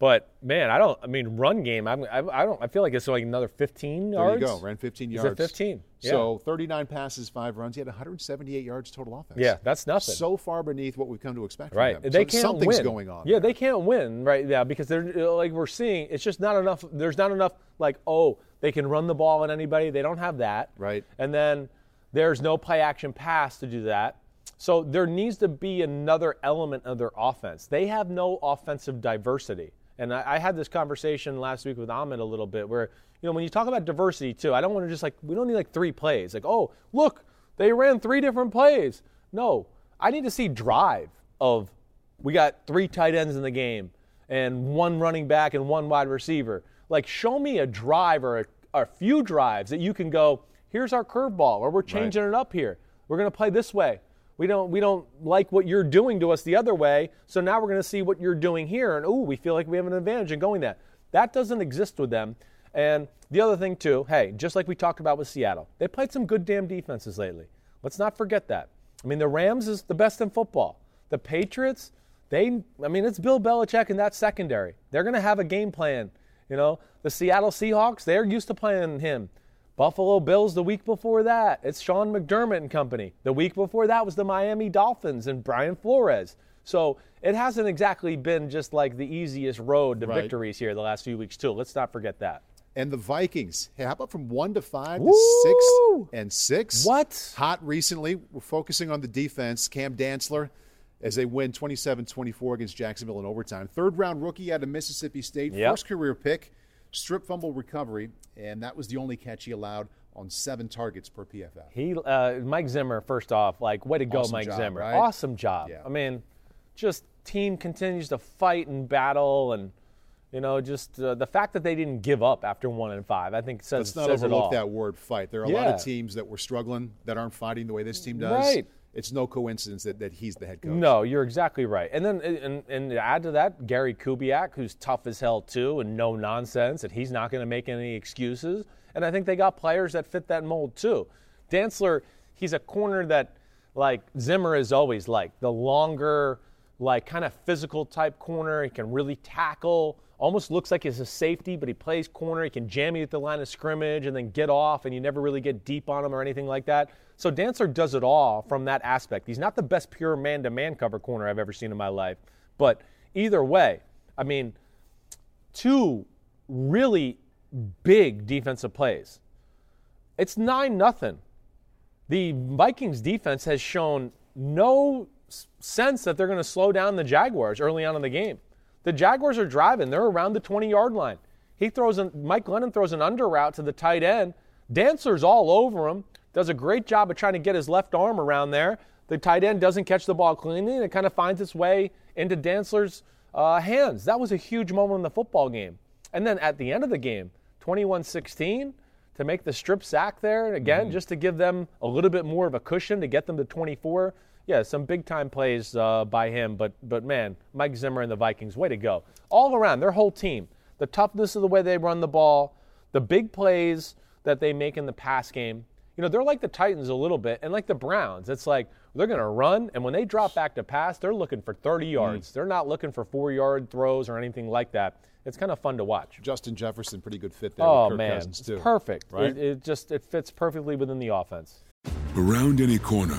But man, I don't. I mean, run game. I'm, I, I don't. I feel like it's like another 15 There yards. There you go. Ran 15 yards. Is it yards. 15? Yeah. So 39 passes, five runs. He had 178 yards total offense. Yeah, that's nothing. So far beneath what we've come to expect Right. from them. They So can't something's win. going on. Yeah, there. they can't win right now because they're like we're seeing. It's just not enough. There's not enough. Like oh, they can run the ball on anybody. They don't have that. Right. And then there's no play action pass to do that. So there needs to be another element of their offense. They have no offensive diversity. And I, I had this conversation last week with Ahmed a little bit where, you know, when you talk about diversity too, I don't want to just like, we don't need like three plays. Like, oh, look, they ran three different plays. No, I need to see drive of we got three tight ends in the game and one running back and one wide receiver. Like, show me a drive or a, a few drives that you can go, here's our curveball, or we're changing it up here. We're going to play this way. We don't, we don't like what you're doing to us the other way, so now we're going to see what you're doing here, and ooh, we feel like we have an advantage in going that. That doesn't exist with them. And the other thing, too, hey, just like we talked about with Seattle, they played some good damn defenses lately. Let's not forget that. I mean, the Rams is the best in football. The Patriots, they, I mean, it's Bill Belichick and that secondary. They're going to have a game plan. You know, the Seattle Seahawks, they're used to playing him. Buffalo Bills the week before that, it's Sean McDermott and company. The week before that was the Miami Dolphins and Brian Flores. So it hasn't exactly been just like the easiest road to Right. victories here the last few weeks, too. Let's not forget that. And the Vikings, hey, how about from one to five Woo! to six and six? What? Hot recently. We're focusing on the defense. Cam Dantzler, as they win 27 24 against Jacksonville in overtime. Third round rookie out of Mississippi State. Yep. First career pick, strip fumble recovery, and that was the only catch he allowed on seven targets per PFF. He, uh, Mike Zimmer, first off, like, way to go, Awesome Mike job, Zimmer. right? Awesome job. Yeah. I mean, just team continues to fight and battle, and you know, just uh, the fact that they didn't give up after one and five, I think says, Let's not says it all. overlook that word fight. There are a lot of teams that were struggling that aren't fighting the way this team does. Right. It's no coincidence that, that he's the head coach. No, you're exactly right. And then, and, and add to that, Gary Kubiak, who's tough as hell too, and no nonsense, and he's not going to make any excuses. And I think they got players that fit that mold too. Dantzler, he's a corner that, like Zimmer is always like the longer, like kind of physical type corner. He can really tackle. Almost looks like he's a safety, but he plays corner. He can jam you at the line of scrimmage and then get off, and you never really get deep on him or anything like that. So Dantzler does it all from that aspect. He's not the best pure man-to-man cover corner I've ever seen in my life, but either way, I mean, two really big defensive plays. It's 9 nothing. The Vikings defense has shown no sense that they're going to slow down the Jaguars early on in the game. The Jaguars are driving. They're around the 20 yard line. He throws an, Mike Glennon throws an under route to the tight end. Dantzler's all over him. Does a great job of trying to get his left arm around there. The tight end doesn't catch the ball cleanly, and it kind of finds its way into Dantzler's uh, hands. That was a huge moment in the football game. And then at the end of the game, 21 16 to make the strip sack there, again, mm-hmm. just to give them a little bit more of a cushion to get them to 24 yeah, some big time plays uh, by him. But but man, Mike Zimmer and the Vikings, way to go! All around, their whole team, the toughness of the way they run the ball, the big plays that they make in the pass game. You know, they're like the Titans a little bit, and like the Browns. It's like they're going to run, and when they drop back to pass, they're looking for 30 mm. yards. Mm. They're not looking for four yard throws or anything like that. It's kind of fun to watch. Justin Jefferson, pretty good fit there. Oh with Kirk man, Cousins too. perfect. Right? It, it just it fits perfectly within the offense. Around any corner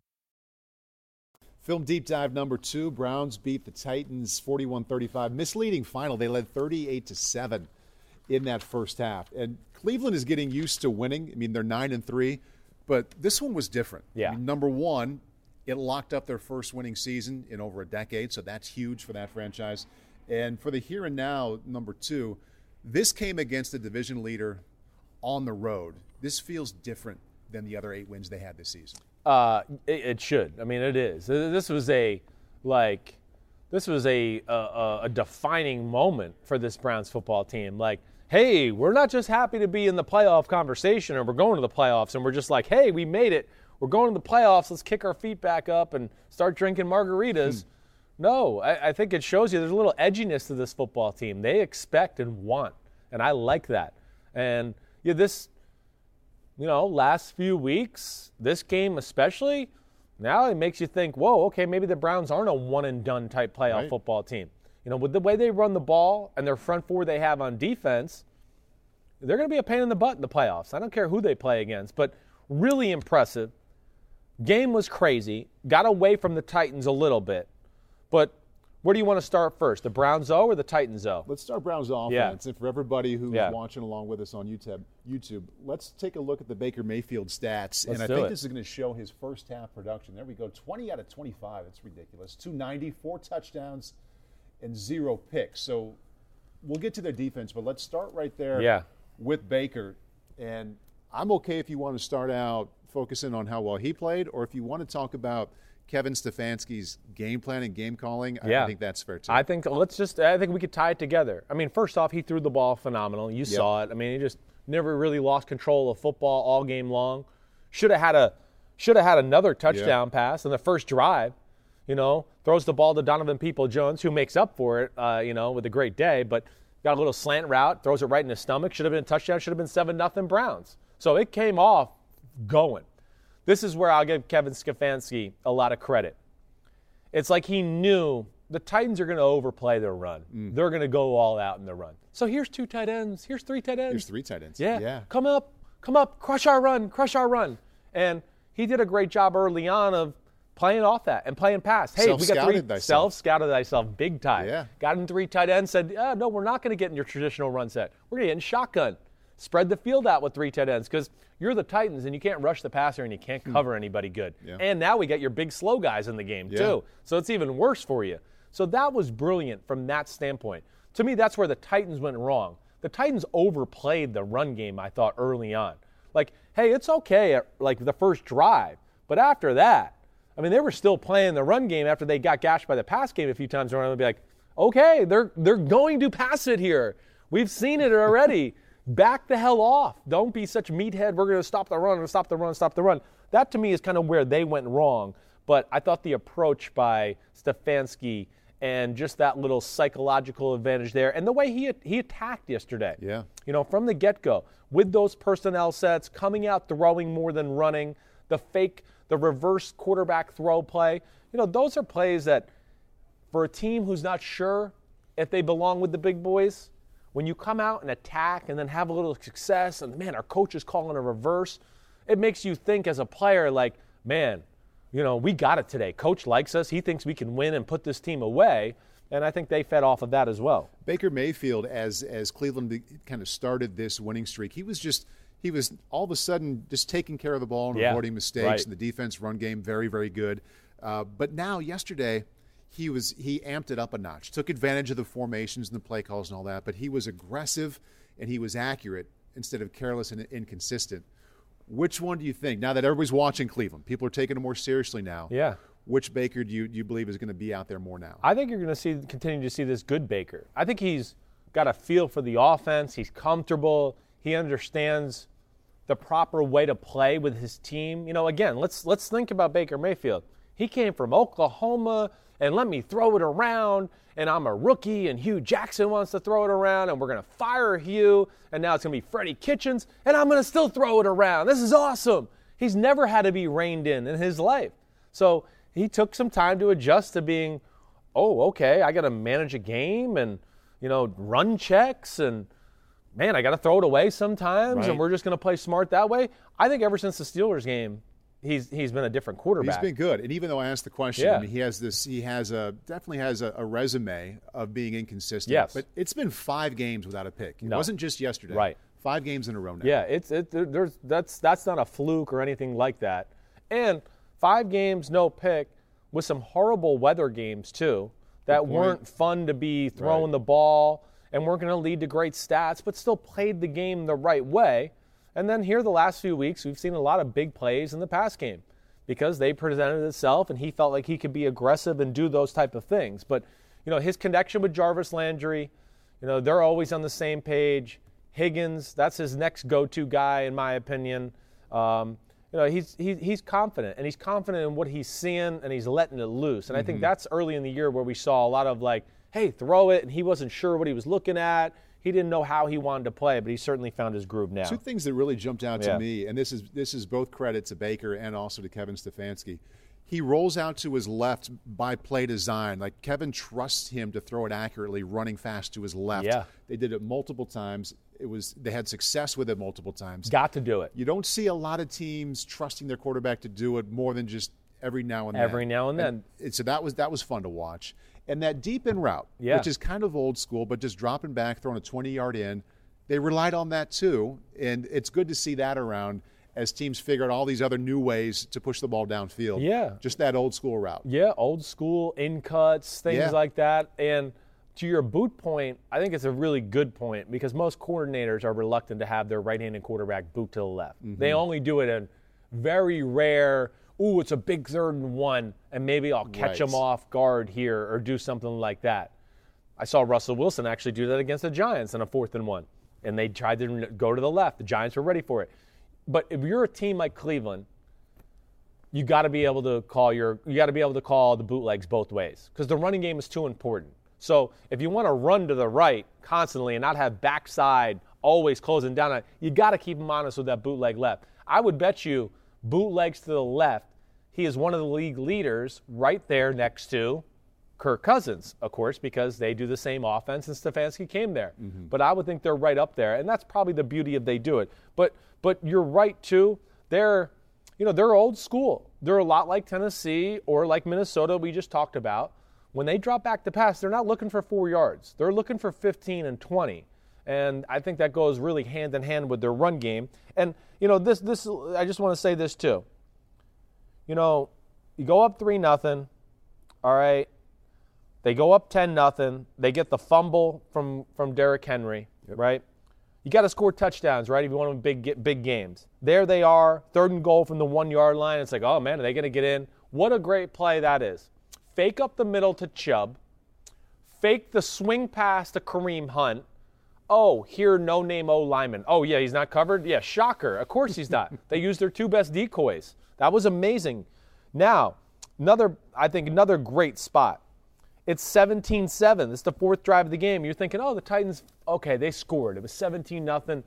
Film deep dive number two Browns beat the Titans 41 35. Misleading final. They led 38 to 7 in that first half. And Cleveland is getting used to winning. I mean, they're 9 and 3, but this one was different. Yeah. I mean, number one, it locked up their first winning season in over a decade, so that's huge for that franchise. And for the here and now, number two, this came against the division leader on the road. This feels different than the other eight wins they had this season. Uh, it, it, should. I mean, it is. This was a like, this was a, a, a defining moment for this Browns football team. Like, hey, we're not just happy to be in the playoff conversation, or we're going to the playoffs, and we're just like, hey, we made it. We're going to the playoffs. Let's kick our feet back up and start drinking margaritas. Hmm. No, I, I think it shows you there's a little edginess to this football team. They expect and want, and I like that. And yeah, this you know, last few weeks, this game especially, now it makes you think, whoa, okay, maybe the Browns aren't a one and done type playoff right. football team. You know, with the way they run the ball and their front four they have on defense, they're going to be a pain in the butt in the playoffs. I don't care who they play against, but really impressive. Game was crazy. Got away from the Titans a little bit, but where do you want to start first, the Browns O or the Titans O? Let's start Browns offense. Yeah. And for everybody who's yeah. watching along with us on YouTube, YouTube, let's take a look at the Baker Mayfield stats. Let's and I think it. this is going to show his first half production. There we go, 20 out of 25. It's ridiculous. 290, four touchdowns, and zero picks. So we'll get to their defense, but let's start right there yeah. with Baker. And I'm okay if you want to start out focusing on how well he played, or if you want to talk about – Kevin Stefanski's game plan and game calling, yeah. I think that's fair too. I think let's just I think we could tie it together. I mean, first off, he threw the ball phenomenal. You yep. saw it. I mean, he just never really lost control of football all game long. Should have had a should have had another touchdown pass in the first drive. You know, throws the ball to Donovan Peoples-Jones, who makes up for it, uh, you know, with a great day, but got a little slant route, throws it right in his stomach. Should have been a touchdown, should have been 7 nothing Browns. So it came off going. This is where I'll give Kevin Stefanski a lot of credit. It's like he knew the Titans are going to overplay their run. Mm. They're going to go all out in the run. So here's two tight ends. Here's three tight ends. Here's three tight ends. Yeah. Yeah. Come up, come up, crush our run, crush our run. And he did a great job early on of playing off that and playing pass. Hey, we got three Self-scouted thyself. self scouted thyself big time. Yeah. Got in three tight ends, said, yeah, no, we're not going to get in your traditional run set. We're going to get in shotgun. Spread the field out with three tight ends because you're the Titans and you can't rush the passer and you can't cover anybody good. Hmm. Yeah. And now we get your big slow guys in the game Yeah. too. So it's even worse for you. So that was brilliant from that standpoint. To me, that's where the Titans went wrong. The Titans overplayed the run game, I thought, early on. Like, hey, it's okay at like the first drive, but after that, I mean, they were still playing the run game after they got gashed by the pass game a few times around. They'd be like, okay, they're they're going to pass it here. We've seen it already. Back the hell off. Don't be such meathead. We're going to stop the run and stop the run, stop the run. That to me is kind of where they went wrong. But I thought the approach by Stefanski and just that little psychological advantage there and the way he he attacked yesterday. Yeah. You know, from the get-go with those personnel sets, coming out throwing more than running, the fake, the reverse quarterback throw play. You know, those are plays that for a team who's not sure if they belong with the big boys, when you come out and attack and then have a little success, and man, our coach is calling a reverse, it makes you think as a player, like, man, you know, we got it today. Coach likes us. He thinks we can win and put this team away. And I think they fed off of that as well. Baker Mayfield, as as Cleveland kind of started this winning streak, he was just he was all of a sudden just taking care of the ball and Yeah, avoiding mistakes. right. And the defense run game very very good. Uh, but now yesterday, he was he amped it up a notch. Took advantage of the formations and the play calls and all that. But he was aggressive and he was accurate instead of careless and inconsistent. Which one do you think? Now that everybody's watching Cleveland, people are taking it more seriously now. Yeah. Which Baker do you, do you believe is going to be out there more now? I think you're going to see continue to see this good Baker. I think he's got a feel for the offense. He's comfortable. He understands the proper way to play with his team. You know, again, let's let's think about Baker Mayfield. He came from Oklahoma and let me throw it around and I'm a rookie and Hue Jackson wants to throw it around and we're going to fire Hue and now it's going to be Freddie Kitchens and I'm going to still throw it around. This is awesome. He's never had to be reined in in his life. So, he took some time to adjust to being, oh, okay, I got to manage a game and, you know, run checks and, man, I got to throw it away sometimes Right. and we're just going to play smart that way. I think ever since the Steelers game, he's he's been a different quarterback. He's been good, and even though I asked the question, Yeah. He has this. He has a definitely has a, a resume of being inconsistent. Yes. but it's been five games without a pick. It No. wasn't just yesterday. Right. five games in a row now. Yeah, it's it. There's that's that's not a fluke or anything like that. And five games, no pick, with some horrible weather games too that weren't fun to be throwing Right. the ball and weren't going to lead to great stats, but still played the game the right way. And then here, the last few weeks, we've seen a lot of big plays in the pass game because they presented itself, and he felt like he could be aggressive and do those type of things. But you know, his connection with Jarvis Landry, you know, they're always on the same page. Higgins, that's his next go-to guy, in my opinion. Um, you know, he's he, he's confident, and he's confident in what he's seeing, and he's letting it loose. And I think that's early in the year where we saw a lot of like, hey, throw it, and he wasn't sure what he was looking at. He didn't know how he wanted to play, but he certainly found his groove now. Two things that really jumped out to me, and this is this is both credit to Baker and also to Kevin Stefanski. He rolls out to his left by play design. Like Kevin trusts him to throw it accurately, running fast to his left. Yeah. They did it multiple times. It was they had success with it multiple times. Got to do it. You don't see a lot of teams trusting their quarterback to do it more than just every now and then. Every now and then. And so that was that was fun to watch. And that deep in route, Yeah. which is kind of old school, but just dropping back, throwing a 20 yard in, they relied on that too. And it's good to see that around as teams figure out all these other new ways to push the ball downfield. Yeah. Just that old school route. Yeah, old school in cuts, things Yeah. like that. And to your boot point, I think it's a really good point because most coordinators are reluctant to have their right-handed quarterback boot to the left. Mm-hmm. They only do it in very rare. Ooh, it's a big third and one, and maybe I'll catch Right. them off guard here or do something like that. I saw Russell Wilson actually do that against the Giants in a fourth and one, and they tried to go to the left. The Giants were ready for it. But if you're a team like Cleveland, you got to be able to call your you got to be able to call the bootlegs both ways because the running game is too important. So if you want to run to the right constantly and not have backside always closing down, you got to keep him honest with that bootleg left. I would bet you bootlegs to the left. He is one of the league leaders right there next to Kirk Cousins, of course, because they do the same offense and Stefanski came there. Mm-hmm. But I would think they're right up there, and that's probably the beauty of they do it. But but you're right too. They're you know they're old school. They're a lot like Tennessee or like Minnesota we just talked about. When they drop back to pass, they're not looking for four yards. They're looking for 15 and 20. And I think that goes really hand in hand with their run game. And you know this this I just want to say this too. You know, you go up three nothing. All right they go up 10 nothing. They get the fumble from, from Derrick Henry, yep. right? You got to score touchdowns, right? If you want to big big games. There they are, third and goal from the one yard line. It's like, oh man, are they going to get in? What a great play that is. Fake up the middle to Chubb. Fake the swing pass to Kareem Hunt. Oh, here, no name O lineman. Oh, yeah, he's not covered? Yeah, shocker. Of course he's not. they used their two best decoys. That was amazing. Now, another, I think, another great spot. It's 17 7. It's the fourth drive of the game. You're thinking, oh, the Titans, okay, they scored. It was 17 0.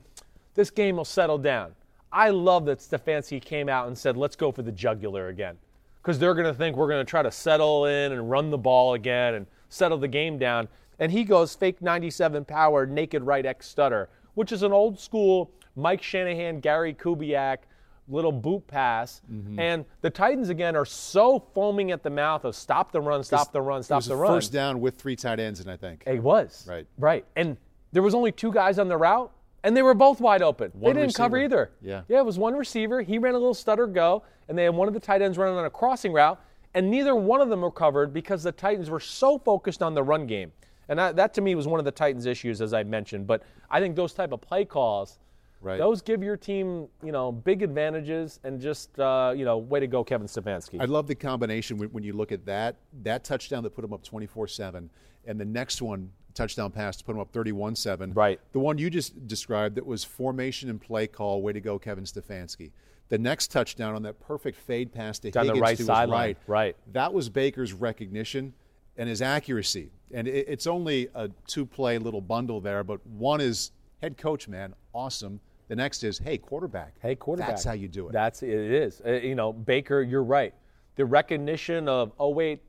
This game will settle down. I love that Stefanski came out and said, let's go for the jugular again. Because they're going to think we're going to try to settle in and run the ball again and settle the game down. And he goes fake 97 power, naked right X stutter, which is an old school Mike Shanahan, Gary Kubiak little boot pass. Mm-hmm. And the Titans, again, are so foaming at the mouth of stop the run, stop the run, stop the run. First down with three tight ends, and I think. It was. Right. Right. And there was only two guys on the route, and they were both wide open. One they didn't receiver. cover either. Yeah. Yeah, it was one receiver. He ran a little stutter go, and they had one of the tight ends running on a crossing route, and neither one of them were covered because the Titans were so focused on the run game. And that, that to me was one of the Titans' issues, as I mentioned. But I think those type of play calls – Right. Those give your team, you know, big advantages and just, uh, you know, way to go, Kevin Stefanski. I love the combination when, when you look at that that touchdown that put them up 24-7, and the next one touchdown pass to put them up 31-7. Right. The one you just described that was formation and play call. Way to go, Kevin Stefanski. The next touchdown on that perfect fade pass to Down Higgins the right to sideline. right. Right. That was Baker's recognition and his accuracy. And it, it's only a two-play little bundle there, but one is head coach, man, awesome. The next is, hey, quarterback. Hey, quarterback. That's how you do it. That's it is. Uh, you know, Baker, you're right. The recognition of, oh wait,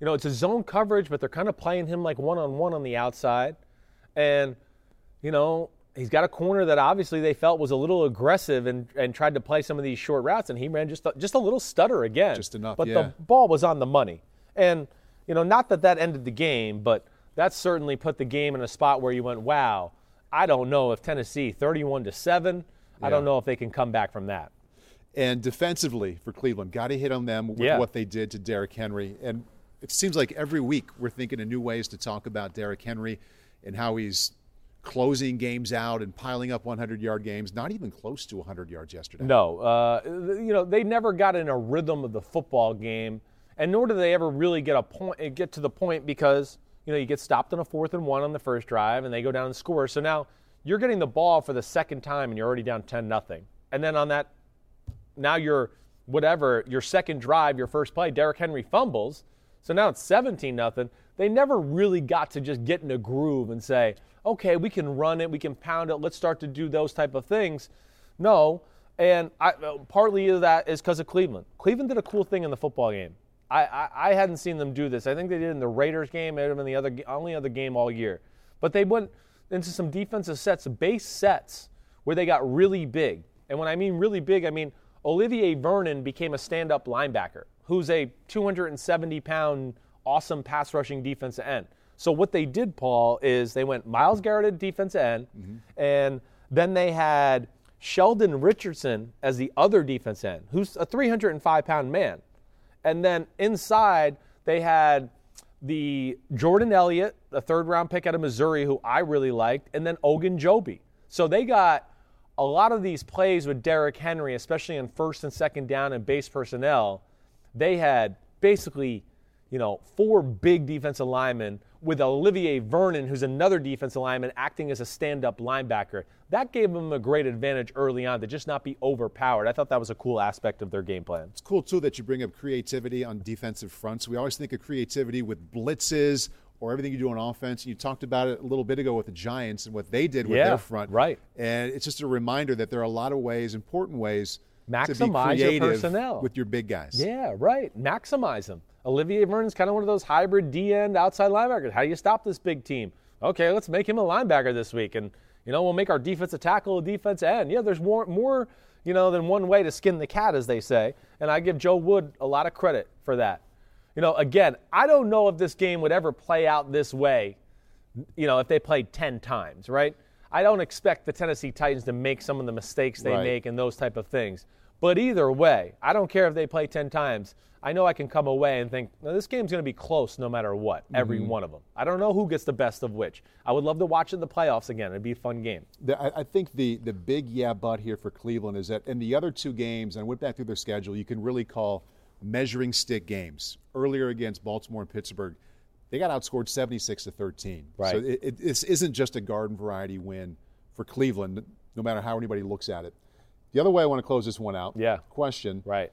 you know, it's a zone coverage, but they're kind of playing him like one on one on the outside, and you know, he's got a corner that obviously they felt was a little aggressive and, and tried to play some of these short routes, and he ran just a, just a little stutter again. Just enough, But yeah. the ball was on the money, and you know, not that that ended the game, but that certainly put the game in a spot where you went, wow I don't know if Tennessee 31 to 7, I don't know if they can come back from that. And defensively for Cleveland, got to hit on them with yeah. what they did to Derrick Henry. And it seems like every week we're thinking of new ways to talk about Derrick Henry and how he's closing games out and piling up 100 yard games, not even close to 100 yards yesterday. No. Uh, you know, they never got in a rhythm of the football game, and nor do they ever really get a point, get to the point because you know, you get stopped on a fourth and one on the first drive, and they go down and score. So now you're getting the ball for the second time, and you're already down 10 nothing. And then on that, now you're whatever your second drive, your first play, Derrick Henry fumbles. So now it's 17 nothing. They never really got to just get in a groove and say, okay, we can run it, we can pound it, let's start to do those type of things. No, and I, partly that is because of Cleveland. Cleveland did a cool thing in the football game. I, I, I, hadn't seen them do this. I think they did in the Raiders game. It have been the other only other game all year. But they went into some defensive sets, base sets, where they got really big. And when I mean really big, I mean Olivier Vernon became a stand-up linebacker, who's a 270-pound, awesome pass rushing defensive end. So what they did, Paul, is they went Myles Garrett at defensive end, mm-hmm. and then they had Sheldon Richardson as the other defense end, who's a 305-pound man. And then inside, they had the Jordan Elliott, a third round pick out of Missouri, who I really liked, and then Ogunjobi. So they got a lot of these plays with Derrick Henry, especially in first and second down and base personnel. They had basically, you know, four big defensive linemen with Olivier Vernon, who's another defensive lineman, acting as a stand up linebacker. That gave them a great advantage early on to just not be overpowered. I thought that was a cool aspect of their game plan. It's cool, too, that you bring up creativity on defensive fronts. We always think of creativity with blitzes or everything you do on offense. You talked about it a little bit ago with the Giants and what they did with Yeah, their front. right. And it's just a reminder that there are a lot of ways, important ways, to be Maximize your creative personnel. with your big guys. Yeah, right. Maximize them. Olivier Vernon's kind of one of those hybrid D end outside linebackers. How do you stop this big team? Okay, let's make him a linebacker this week, and you know we'll make our defensive tackle a defense end. Yeah, there's more more you know than one way to skin the cat, as they say, and I give Joe Woods a lot of credit for that. You know, again, I don't know if this game would ever play out this way. You know, if they played ten times, right? I don't expect the Tennessee Titans to make some of the mistakes they Right. make and those type of things. But either way, I don't care if they play 10 times. I know I can come away and think, "Now, this game's going to be close no matter what, every Mm-hmm. one of them. I don't know who gets the best of which. I would love to watch it in the playoffs again. It'd be a fun game. The, I, I think the the big yeah but here for Cleveland is that in the other two games, and I went back through their schedule, you can really call measuring stick games. Earlier against Baltimore and Pittsburgh, they got outscored 76 to 13. Right. So it, it, this isn't just a garden variety win for Cleveland, no matter how anybody looks at it. The other way I want to close this one out. Yeah. Question: Right.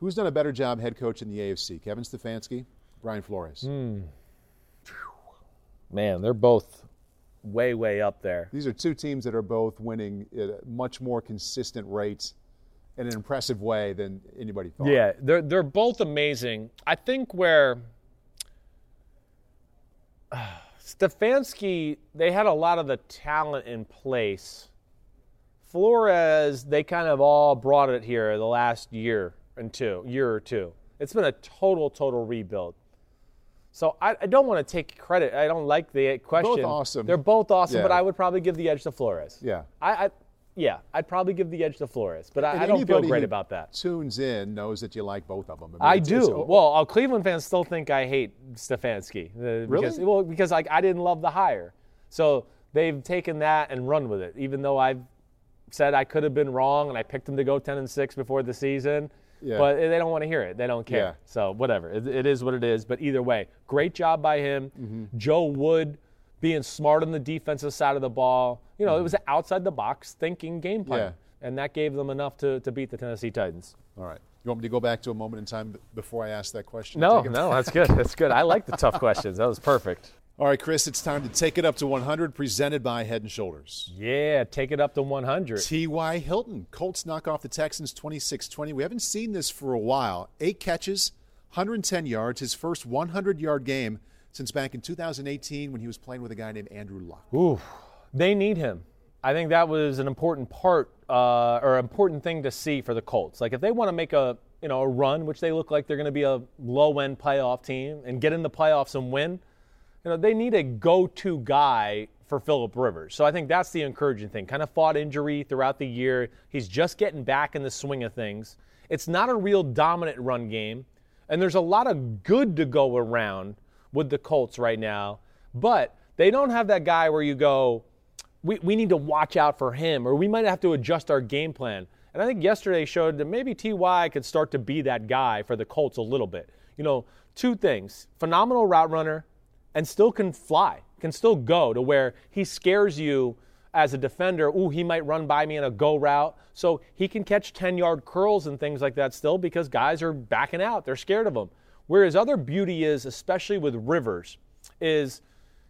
Who's done a better job head coach in the AFC, Kevin Stefanski, Brian Flores? Hmm. Man, they're both way, way up there. These are two teams that are both winning at a much more consistent rate in an impressive way than anybody thought. Yeah, they're they're both amazing. I think where Stefanski, they had a lot of the talent in place. Flores, they kind of all brought it here the last year and two, year or two. It's been a total, total rebuild. So I, I don't want to take credit. I don't like the question. Both awesome. They're both awesome, Yeah. but I would probably give the edge to Flores. Yeah. I, I yeah, I'd probably give the edge to Flores, but I, I don't feel great about that. Tunes in knows that you like both of them. mean, I it's- do. it's- well, uh, Cleveland fans still think I hate Stefanski. uh, Because, Really? well, because like I didn't love the hire, so they've taken that and run with it. Even though I've said I could have been wrong and I picked them to go 10 and six before the season, Yeah. but they don't want to hear it. They don't care. Yeah. So whatever. It, it is what it is. But either way, great job by him. Mm-hmm. Joe Woods being smart on the defensive side of the ball. You know, it was an outside the box thinking game plan. Mm-hmm. Yeah. And that gave them enough to, to beat the Tennessee Titans. all right. You want me to go back to a moment in time before I ask that question? No, no, that's good. That's good. I like the tough questions. That was perfect. All right, Chris, it's time to take it up to 100, presented by Head and Shoulders. Yeah, take it up to 100. T.Y. Hilton. Colts knock off the Texans 26 20. We haven't seen this for a while. Eight catches, 110 yards, his first 100 yard game since back in 2018 when he was playing with a guy named Andrew Luck. Ooh, they need him. I think that was an important part uh, or important thing to see for the Colts. Like if they want to make a you know a run, which they look like they're going to be a low end playoff team and get in the playoffs and win, you know they need a go to guy for Philip Rivers. So I think that's the encouraging thing. Kind of fought injury throughout the year. He's just getting back in the swing of things. It's not a real dominant run game, and there's a lot of good to go around with the Colts right now, but they don't have that guy where you go, we, we need to watch out for him, or we might have to adjust our game plan. And I think yesterday showed that maybe Ty could start to be that guy for the Colts a little bit. You know, two things: phenomenal route runner, and still can fly, can still go to where he scares you as a defender. Ooh, he might run by me in a go route, so he can catch 10-yard curls and things like that still because guys are backing out; they're scared of him. Whereas other beauty is, especially with Rivers, is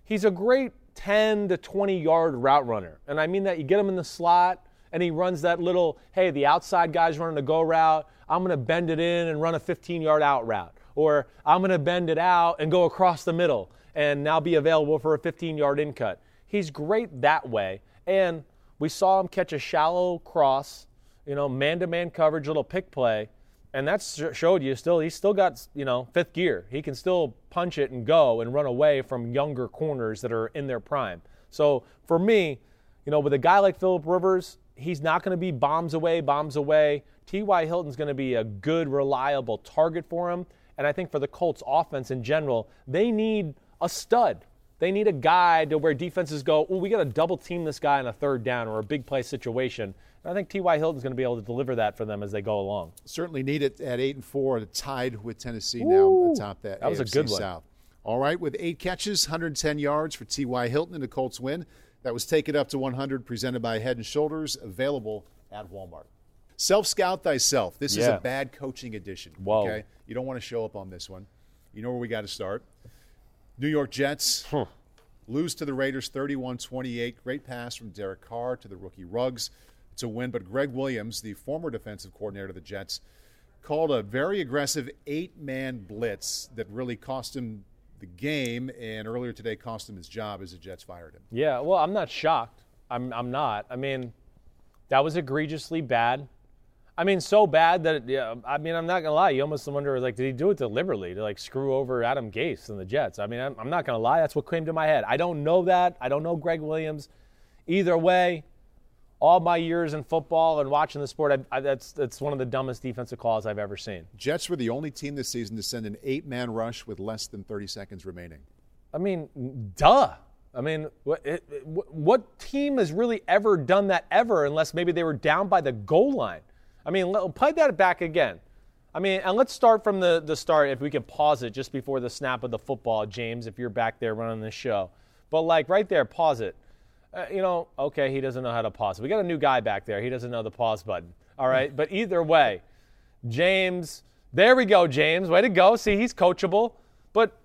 he's a great 10 to 20 yard route runner. And I mean that you get him in the slot and he runs that little, hey, the outside guy's running a go route. I'm going to bend it in and run a 15 yard out route. Or I'm going to bend it out and go across the middle and now be available for a 15 yard in cut. He's great that way. And we saw him catch a shallow cross, you know, man to man coverage, little pick play. And that showed you still he's still got you know fifth gear. He can still punch it and go and run away from younger corners that are in their prime. So for me you know with a guy like philip rivers he's not going to be bombs away bombs away. Ty hilton's going to be a good reliable target for him. And i think for the colts offense in general they need a stud they need a guy to where defenses go, oh, we got to double team this guy on a third down or a big play situation. And I think T.Y. Hilton's going to be able to deliver that for them as they go along. Certainly need it at eight and four, tied with Tennessee now atop that. that was a AFC good one. South. All right, with eight catches, 110 yards for T.Y. Hilton in the Colts win. That was taken up to 100, presented by Head and Shoulders, available at Walmart. Self scout thyself. This is a bad coaching edition. Whoa. Okay, you don't want to show up on this one. You know where we got to start. New York Jets lose to the Raiders 31-28. Great pass from Derek Carr to the rookie Ruggs to win, but Gregg Williams, the former defensive coordinator of the Jets, called a very aggressive eight-man blitz that really cost him the game, and earlier today cost him his job as the Jets fired him. Yeah, well, I'm not shocked. I'm, I'm not. I mean, that was egregiously bad. I mean, so bad that, it, yeah, I mean, I'm not going to lie. You almost wonder, like, did he do it deliberately to, like, screw over Adam Gase and the Jets? I mean, I'm, I'm not going to lie. That's what came to my head. I don't know that. I don't know Gregg Williams. Either way, all my years in football and watching the sport, I, I, that's, that's one of the dumbest defensive calls I've ever seen. Jets were the only team this season to send an eight-man rush with less than 30 seconds remaining. I mean, duh. I mean, what, it, it- what team has really ever done that ever unless maybe they were down by the goal line? I mean, play that back again. I mean, and let's start from the, the start if we can pause it just before the snap of the football, James, if you're back there running the show. But, like, right there, pause it. Uh, you know, okay, he doesn't know how to pause. We got a new guy back there. He doesn't know the pause button. All right. But either way, James, there we go, James. Way to go. See, he's coachable. But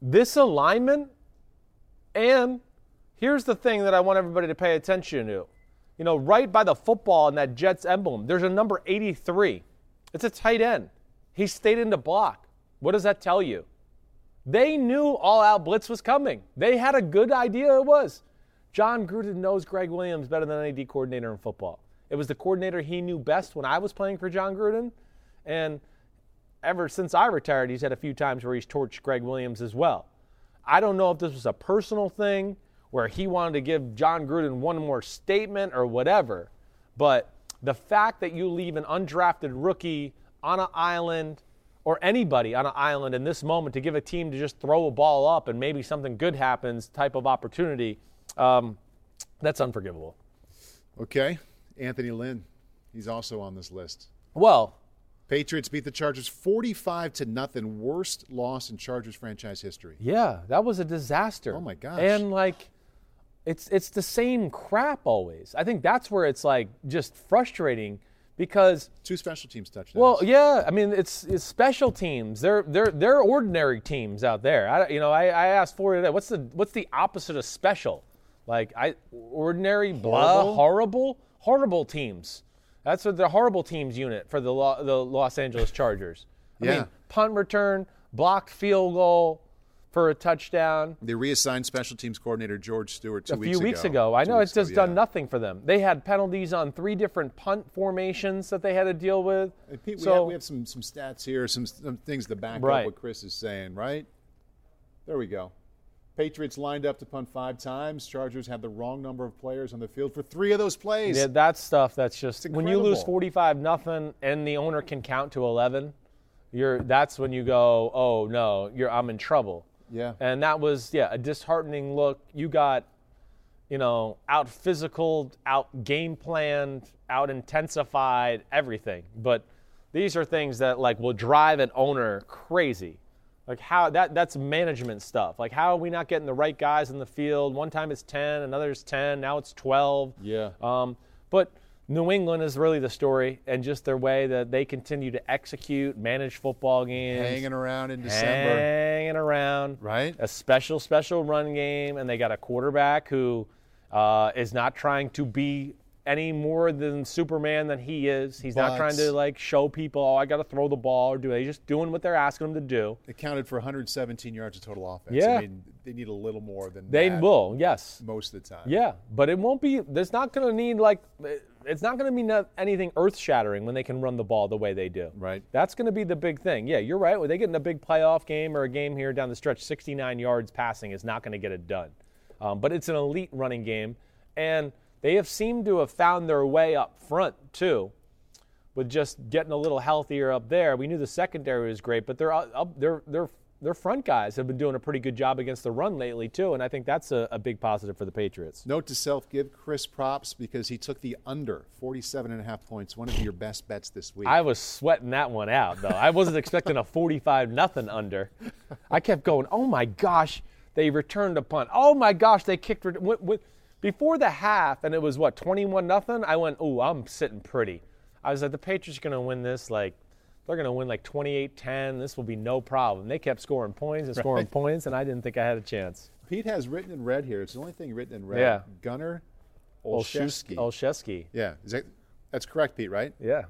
this alignment, and here's the thing that I want everybody to pay attention to. You know, right by the football in that Jets emblem, there's a number 83. It's a tight end. He stayed in the block. What does that tell you? They knew all out blitz was coming. They had a good idea it was. Jon Gruden knows Gregg Williams better than any D coordinator in football. It was the coordinator he knew best when I was playing for Jon Gruden. And ever since I retired, he's had a few times where he's torched Gregg Williams as well. I don't know if this was a personal thing where he wanted to give Jon Gruden one more statement or whatever, but the fact that you leave an undrafted rookie on an island or anybody on an island in this moment to give a team to just throw a ball up and maybe something good happens type of opportunity, um, that's unforgivable. Okay, Anthony Lynn, he's also on this list. Well, Patriots beat the Chargers 45 to nothing, worst loss in Chargers franchise history. Yeah, that was a disaster. Oh, my gosh. And like it's it's the same crap always. I think that's where it's like just frustrating because Two special teams touchdowns. well, yeah, I mean it's, it's special teams. They're they're they're ordinary teams out there. I, you know, I, I asked for it. What's the what's the opposite of special? Like I ordinary, blah, Horrible? horrible, horrible teams. That's what the horrible teams unit for the Lo- the Los Angeles Chargers. I Yeah. mean, punt return, blocked field goal for a touchdown They reassigned special teams coordinator George Stewart two a weeks few weeks ago. I Two know it's just ago, done yeah. nothing for them. They had penalties on three different punt formations that they had to deal with. Pete, we, so have, we have some, some stats here, some, some things to back Right. up what Chris is saying, right? There we go. Patriots lined up to punt five times. Chargers had the wrong number of players on the field for three of those plays. yeah, that stuff that's just when you lose 45 nothing and the owner can count to 11, you're that's when you go, "Oh no, you're I'm in trouble." Yeah. And that was yeah, a disheartening look. You got you know, out physical, out game planned, out intensified, everything. But these are things that like will drive an owner crazy. Like how that that's management stuff. Like how are we not getting the right guys in the field? One time it's 10, another is 10, now it's 12. Yeah. Um, but New England is really the story, and just their way that they continue to execute, manage football games, Hanging around in December. hanging around, Right. A special, special run game, and they got a quarterback who uh, is not trying to be any more than Superman than he is. He's not trying to like show people, oh, I got to throw the ball or do. they just doing what they're asking him to do. It counted for 117 yards of total offense. Yeah. I mean, they need a little more than They will, yes. most of the time. Yeah, but it won't be. There's not going to need like. It's not going to be no- anything earth-shattering when they can run the ball the way they do. Right. That's going to be the big thing. Yeah, you're right. When they get in a big playoff game or a game here down the stretch, 69 yards passing is not going to get it done. Um, but it's an elite running game, and they have seemed to have found their way up front too, with just getting a little healthier up there. We knew the secondary was great, but they're up they're they're their front guys have been doing a pretty good job against the run lately too, and I think that's a, a big positive for the Patriots. Note to self: give Chris props because he took the under 47 and a half points. One of your best bets this week. I was sweating that one out though. I wasn't expecting a 45 nothing under. I kept going. Oh my gosh, they returned a punt. Oh my gosh, they kicked. With, before the half, and it was what 21 nothing. I went, oh, I'm sitting pretty. I was like, the Patriots are going to win this like they're going to win like 28-10. This will be no problem. They kept scoring points and scoring right. points, and I didn't think I had a chance. Pete has written in red here. It's the only thing written in red. Yeah. Gunner Olszewski. Olszewski. Yeah. Is that, that's correct, Pete, right? Yeah.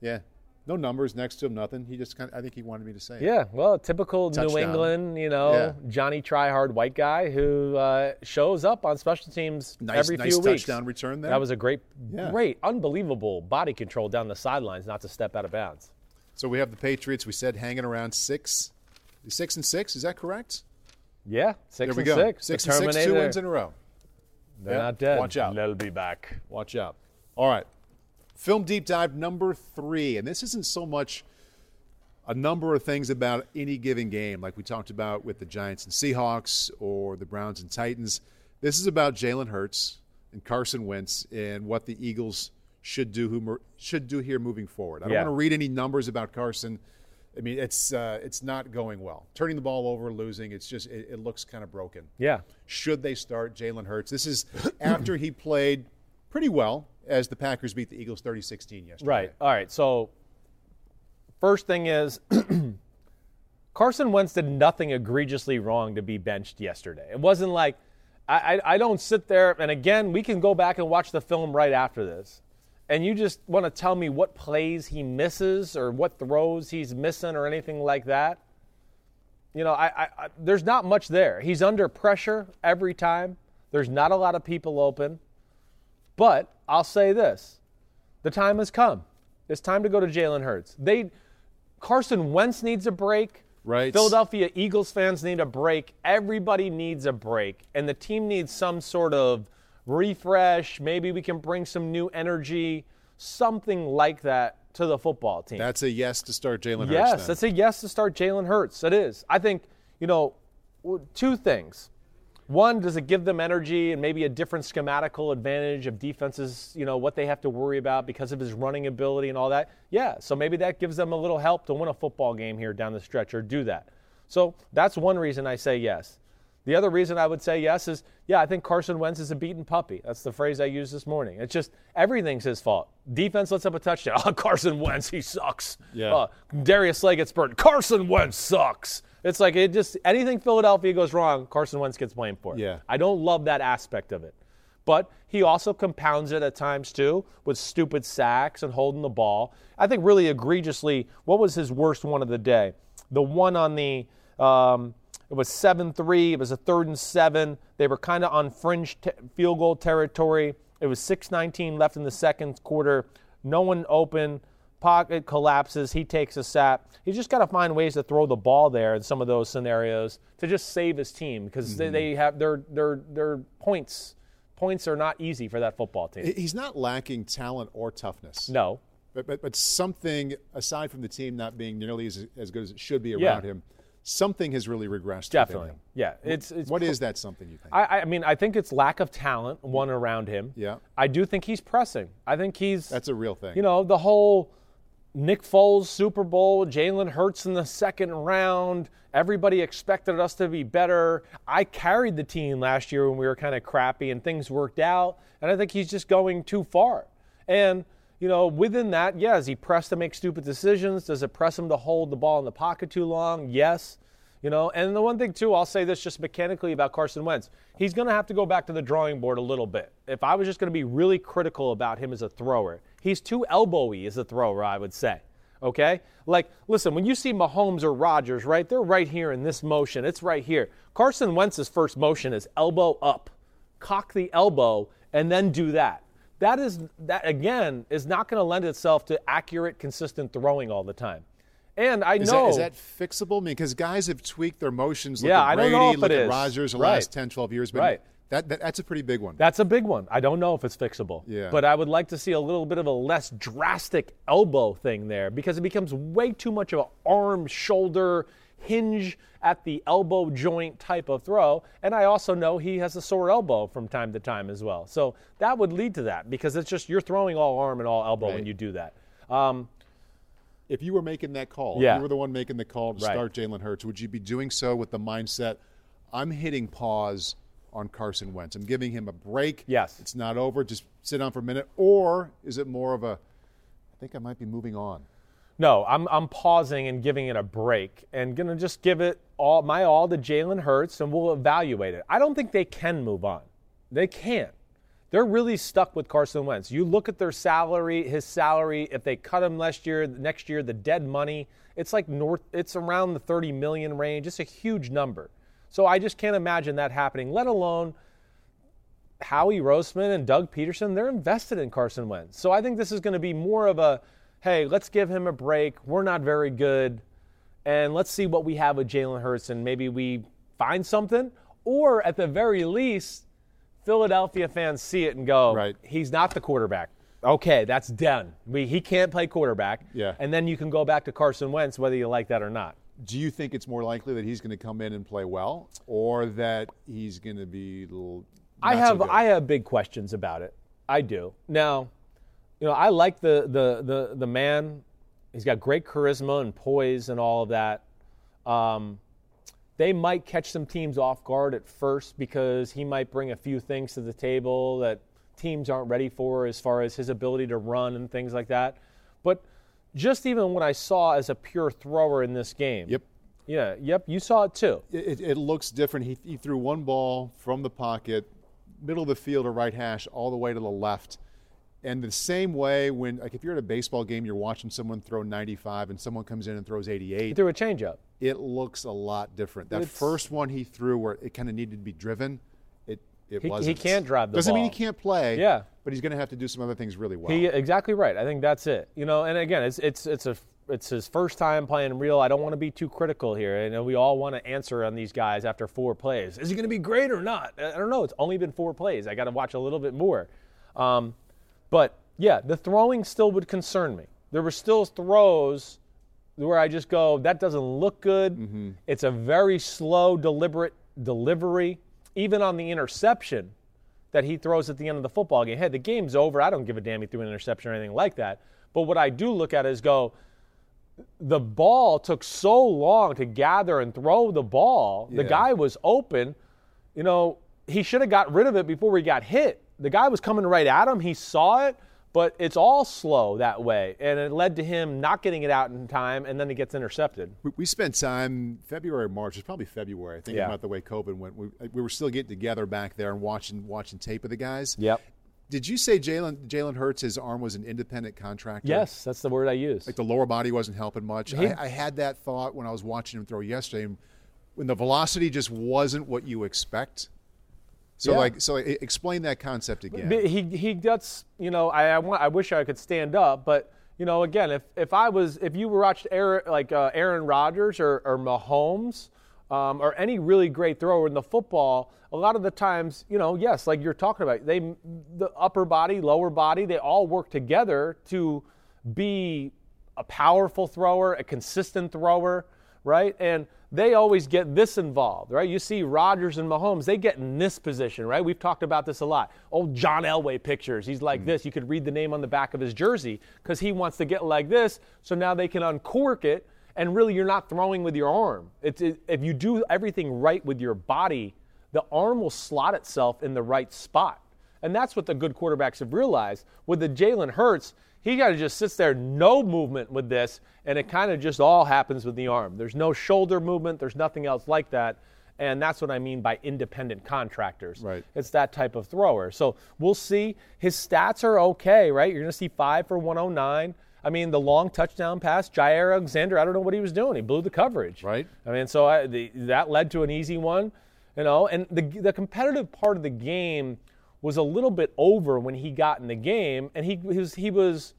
Yeah. No numbers next to him, nothing. He just kind of, I think he wanted me to say it. Yeah, well, typical Touchdown. New England, you know, yeah. Johnny Tryhard white guy who uh, shows up on special teams nice, every nice few weeks. touchdown return there. That was a great, yeah. great, unbelievable body control down the sidelines, not to step out of bounds. So we have the Patriots. We said hanging around six, six and six. Is that correct? Yeah, six there we and go. six. Six and six, two wins in a row. They're yeah. not dead. Watch out. They'll be back. Watch out. All right. Film deep dive number three, and this isn't so much a number of things about any given game, like we talked about with the Giants and Seahawks or the Browns and Titans. This is about Jalen Hurts and Carson Wentz and what the Eagles should do who should do here moving forward. I don't yeah. want to read any numbers about Carson. I mean, it's uh, it's not going well. Turning the ball over, losing. It's just it, it looks kind of broken. Yeah. Should they start Jalen Hurts? This is after he played pretty well as the Packers beat the Eagles 30-16 yesterday. Right. All right. So First thing is, Carson Wentz did nothing egregiously wrong to be benched yesterday. It wasn't like, I, I, I, don't sit there, and again, we can go back and watch the film right after this. And you just want to tell me what plays he misses or what throws he's missing or anything like that. You know, I, I, there's not much there. He's under pressure every time. There's not a lot of people open. But I'll say this the time has come. It's time to go to Jalen Hurts. They Carson Wentz needs a break. Right. Philadelphia Eagles fans need a break. Everybody needs a break. And the team needs some sort of refresh. Maybe we can bring some new energy, something like that to the football team. That's a yes to start Jalen Hurts. Yes, that's a yes to start Jalen Hurts. It is. I think, you know, two things. One, does it give them energy and maybe a different schematical advantage of defenses, you know, what they have to worry about because of his running ability and all that? Yeah, so maybe that gives them a little help to win a football game here down the stretch or do that. So that's one reason I say yes. The other reason I would say yes is, yeah, I think Carson Wentz is a beaten puppy. That's the phrase I used this morning. It's just everything's his fault. Defense lets up a touchdown. Oh, Carson Wentz, he sucks. Yeah. Uh, Darius Slay gets burned. Carson Wentz sucks. It's like it just anything Philadelphia goes wrong, Carson Wentz gets blamed for. Yeah. I don't love that aspect of it. But he also compounds it at times too with stupid sacks and holding the ball. I think really egregiously, what was his worst one of the day? The one on the um, it was 7 3. It was a third and seven. They were kind of on fringe t- field goal territory. It was 6.19 left in the second quarter. No one open pocket collapses, he takes a sack. He's just got to find ways to throw the ball there in some of those scenarios to just save his team because mm-hmm. they, they have their their their points. Points are not easy for that football team. He's not lacking talent or toughness. No, but but, but something aside from the team not being nearly as, as good as it should be around yeah. him something has really regressed. Definitely, yeah. It's, it's what is that something you think? I, I, mean, I think it's lack of talent, one around him. Yeah. I do think he's pressing. I think he's. That's a real thing. You know, the whole Nick Foles Super Bowl, Jalen Hurts in the second round. Everybody expected us to be better. I carried the team last year when we were kind of crappy and things worked out. And I think he's just going too far. And, you know, within that, yeah, is he pressed to make stupid decisions? Does it press him to hold the ball in the pocket too long? Yes. You know, and the one thing too, I'll say this just mechanically about Carson Wentz. He's going to have to go back to the drawing board a little bit. If I was just going to be really critical about him as a thrower, he's too elbowy as a thrower, I would say. Okay? Like, listen, when you see Mahomes or Rodgers, right, they're right here in this motion. It's right here. Carson Wentz's first motion is elbow up, cock the elbow, and then do that. That is that again is not going to lend itself to accurate, consistent throwing all the time. And I is know that, is that fixable? I mean, because guys have tweaked their motions. Look yeah, at Brady, I don't know if look it at is. The right. last 10, 12 years, but right. that, that, that's a pretty big one. That's a big one. I don't know if it's fixable. Yeah. But I would like to see a little bit of a less drastic elbow thing there because it becomes way too much of an arm, shoulder. hinge at the elbow joint type of throw. And I also know he has a sore elbow from time to time as well. So that would lead to that because it's just you're throwing all arm and all elbow Right. when you do that. Um, If you were making that call, Yeah. if you were the one making the call to Right. start Jalen Hurts, would you be doing so with the mindset, I'm hitting pause on Carson Wentz? I'm giving him a break. Yes. It's not over. Just sit down for a minute. Or is it more of a, I think I might be moving on? No, I'm, I'm pausing and giving it a break and going to just give it all my all to Jalen Hurts and we'll evaluate it. I don't think they can move on. They can't. They're really stuck with Carson Wentz. You look at their salary, his salary, if they cut him last year, next year, the dead money, it's like north it's around the 30 million range. It's a huge number. So I just can't imagine that happening, let alone Howie Roseman and Doug Pederson, they're invested in Carson Wentz. So I think this is going to be more of a, hey, let's give him a break. We're not very good. And let's see what we have with Jalen Hurts and maybe we find something. Or at the very least, Philadelphia fans see it and go, Right. he's not the quarterback. Okay, that's done. We, he can't play quarterback. Yeah. And then you can go back to Carson Wentz, whether you like that or not. Do you think it's more likely that he's going to come in and play well, or that he's going to be a little? I so have good? I have big questions about it. I do. Now, you know, I like the the the the man. He's got great charisma and poise and all of that. Um, they might catch some teams off guard at first because he might bring a few things to the table that teams aren't ready for as far as his ability to run and things like that. But just even what I saw as a pure thrower in this game. Yep. Yeah, yep, you saw it too. It, it looks different. He, he threw one ball from the pocket, middle of the field or right hash, all the way to the left. And the same way when, like, if you're at a baseball game, you're watching someone throw 95 and someone comes in and throws 88 He 88, threw a changeup. it looks a lot different. That It's- first one he threw where it kind of needed to be driven, it, it He- he wasn't. He can't drive the Doesn't mean he can't play. Yeah. But he's going to have to do some other things really well. He exactly right. I think that's it. You know, and again, it's it's it's a it's his first time playing real. I don't want to be too critical here. I know we all want to answer on these guys after four plays. Is he going to be great or not? I I don't know. It's only been four plays. I got to watch a little bit more. Um, but yeah, the throwing still would concern me. There were still throws where I just go, that doesn't look good. Mm-hmm. It's a very slow, deliberate delivery. Even on the interception, that he throws at the end of the football game. Hey, the game's over. I don't give a damn he threw an interception or anything like that. But what I do look at is go, the ball took so long to gather and throw the ball. The guy was open. You know, he should have got rid of it before he got hit. The guy was coming right at him. He saw it, but it's all slow that way. And it led to him not getting it out in time, and then it gets intercepted. We, we spent time February, March. It's probably February. Thinking Yeah. about the way COVID went. We, we were still getting together back there and watching watching tape of the guys. Yep. Did you say Jalen Jalen Hurts his arm was an independent contractor? Yes, that's the word I use. Like the lower body wasn't helping much. He- I, I had that thought when I was watching him throw yesterday. When the velocity just wasn't what you expect. So Yeah. like so explain that concept again. He he gets you know I I, want, I wish I could stand up, but you know again if if I was if you watched Aaron like uh, Aaron Rodgers or or Mahomes um, or any really great thrower in the football, a lot of the times you know yes like you're talking about they the upper body lower body they all work together to be a powerful thrower, a consistent thrower, right? And they always get this involved, right? You see Rodgers and Mahomes, they get in this position, right? We've talked about this a lot. Old John Elway pictures. He's like mm. this. You could read the name on the back of his jersey because he wants to get like this. So now they can uncork it, and really you're not throwing with your arm. It's, it, if you do everything right with your body, the arm will slot itself in the right spot. And that's what the good quarterbacks have realized. With the Jalen Hurts, he kind of just sits there, no movement with this, and it kind of just all happens with the arm. There's no shoulder movement, there's nothing else like that. And that's what I mean by independent contractors. Right. It's that type of thrower. So we'll see. His stats are okay, right? You're going to see five for 109. I mean, the long touchdown pass, Jaire Alexander, I don't know what he was doing. He blew the coverage. Right. I mean, so I, the, that led to an easy one, you know. And the the competitive part of the game was a little bit over when he got in the game, and he, he was he was,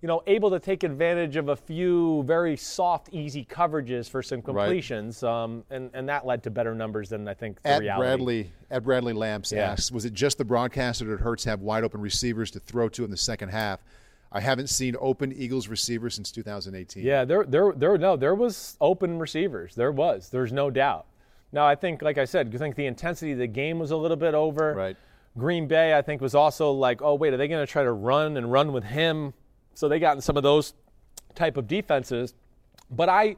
you know, able to take advantage of a few very soft, easy coverages for some completions, um, and and that led to better numbers than I think the At reality. Bradley, at Bradley Lamps Yeah. asks, was it just the broadcaster that Hurts have wide open receivers to throw to in the second half? I haven't seen open Eagles receiver since 2018. Yeah, there, there, there. No, there was open receivers. There was. There's no doubt. Now, I think, like I said, I think the intensity of the game was a little bit over. Right. Green Bay, I think, was also like, oh wait, are they going to try to run and run with him? So they got in some of those type of defenses. But I,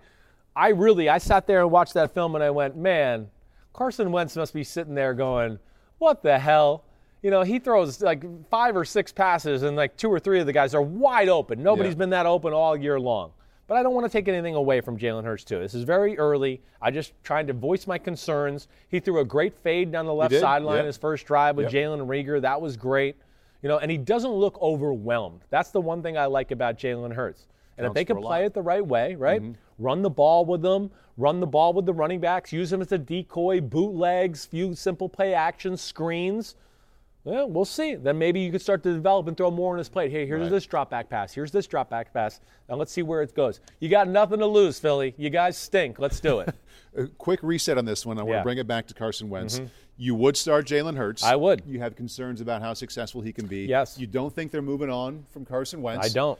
I really, I sat there and watched that film and I went, man, Carson Wentz must be sitting there going, what the hell? You know, he throws like five or six passes and like two or three of the guys are wide open. Nobody's Yeah. been that open all year long. But I don't want to take anything away from Jalen Hurts too. This is very early. I just trying to voice my concerns. He threw a great fade down the left sideline in his first drive with Yep. Jalen Reagor. That was great. You know, and he doesn't look overwhelmed. That's the one thing I like about Jalen Hurts. And if they can play it the right way, right? Run the ball with them, run the ball with the running backs, use them as a decoy, bootlegs, few simple play actions, screens. Yeah, we'll see. Then maybe you could start to develop and throw more on his plate. Hey, here's Right. this drop back pass. Here's this drop back pass. Now let's see where it goes. You got nothing to lose, Philly. You guys stink. Let's do it. A quick reset on this one. I want Yeah. Mm-hmm. to bring it back to Carson Wentz. You would start Jalen Hurts. I would. You have concerns about how successful he can be. Yes. You don't think they're moving on from Carson Wentz. I don't.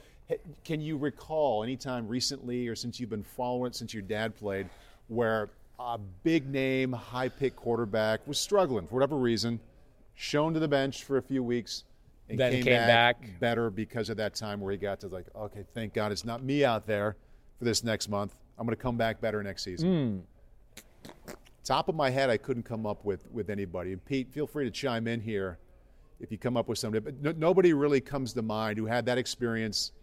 Can you recall any time recently or since you've been following it since your dad played where a big name, high pick quarterback was struggling for whatever reason, shown to the bench for a few weeks, and Then came, came back. better because of that time where he got to like, okay, thank God it's not me out there for this next month. I'm going to come back better next season. Hmm. Top of my head, I couldn't come up with with anybody. And Pete, feel free to chime in here if you come up with somebody. But no, nobody really comes to mind who had that experience,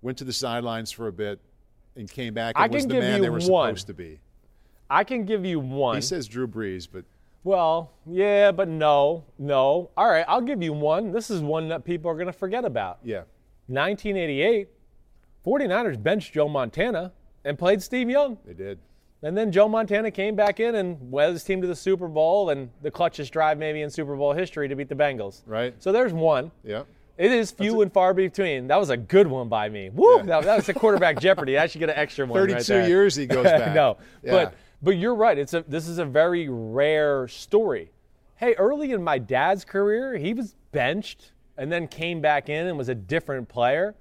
went to the sidelines for a bit, and came back and I was the man they were one. supposed to be. I can give you one. He says Drew Brees, but Well, yeah, but no, no. All right, I'll give you one. This is one that people are going to forget about. yeah, 1988, 49ers benched Joe Montana and played Steve Young. they did. And then Joe Montana came back in and led his team to the Super Bowl and the clutchest drive maybe in Super Bowl history to beat the Bengals. Right. So there's one. Yeah. It is few and far between. That was a good one by me. Woo! Yeah. That, that was a quarterback jeopardy. I should get an extra one. right 32 there. years he goes back. no, Yeah. but but you're right. It's a this is a very rare story. Hey, early in my dad's career, he was benched and then came back in and was a different player.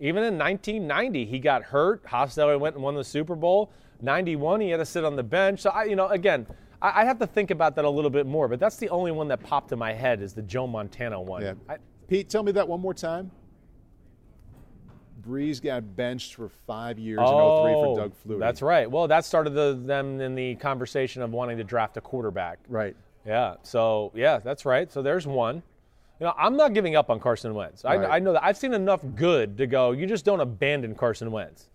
Even in 1990, he got hurt. Hostetler went and won the Super Bowl. 91, he had to sit on the bench. So I, you know, again, I, I have to think about that a little bit more. But that's the only one that popped in my head is the Joe Montana one. Yeah. I, Pete, tell me that one more time. Brees got benched for five years in 03 for oh, Doug Flutie. Oh, That's right. Well, that started the, them in the conversation of wanting to draft a quarterback. Right. Yeah. So yeah, that's right. So there's one. You know, I'm not giving up on Carson Wentz. I, Right. I know that I've seen enough good to go. You just don't abandon Carson Wentz.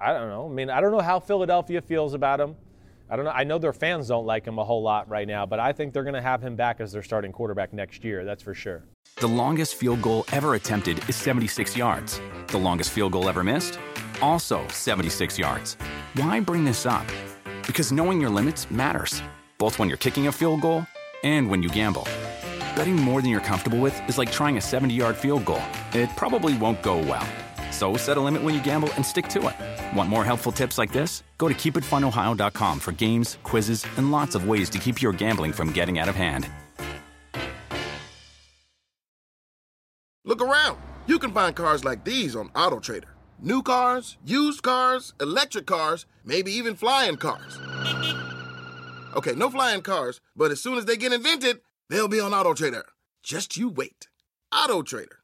I don't know. I mean, I don't know how Philadelphia feels about him. I don't know. I know their fans don't like him a whole lot right now, but I think they're going to have him back as their starting quarterback next year. That's for sure. The longest field goal ever attempted is 76 yards. The longest field goal ever missed? Also 76 yards. Why bring this up? Because knowing your limits matters, both when you're kicking a field goal and when you gamble. Betting more than you're comfortable with is like trying a 70 yard field goal. It probably won't go well. So set a limit when you gamble and stick to it. Want more helpful tips like this? Go to keepitfunohio.com for games, quizzes, and lots of ways to keep your gambling from getting out of hand. Look around. You can find cars like these on AutoTrader. New cars, used cars, electric cars, maybe even flying cars. Okay, no flying cars, but as soon as they get invented, they'll be on AutoTrader. Just you wait. AutoTrader.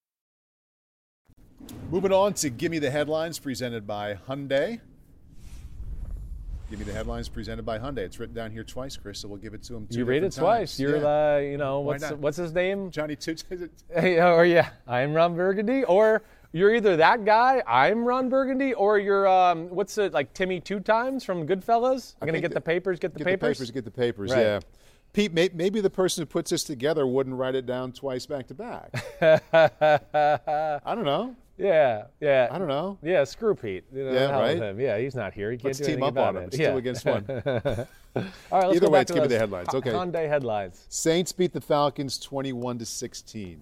Moving on to Gimme the Headlines presented by Hyundai. Give me the headlines presented by Hyundai. It's written down here twice, Chris, so we'll give it to him. Two you read it different twice. times. You're Yeah. the, you know, what's what's his name? Johnny Toots. Hey, or yeah, I'm Ron Burgundy, or you're either that guy, I'm Ron Burgundy, or you're um, what's it like Timmy two times from Goodfellas? I'm gonna get the papers, get the papers. get papers. the papers. Get the papers. Right. Yeah. Pete, may, maybe the person who puts this together wouldn't write it down twice back to back. I don't know. Yeah, yeah. I don't know. Yeah, screw Pete. You know, Yeah, right? him. Yeah, he's not here. He can't Let's do team up on him. it. It's yeah. two against one. All right, let's Either go way, it's give me the headlines. Okay. Hyundai headlines. Saints beat the Falcons 21 to 16.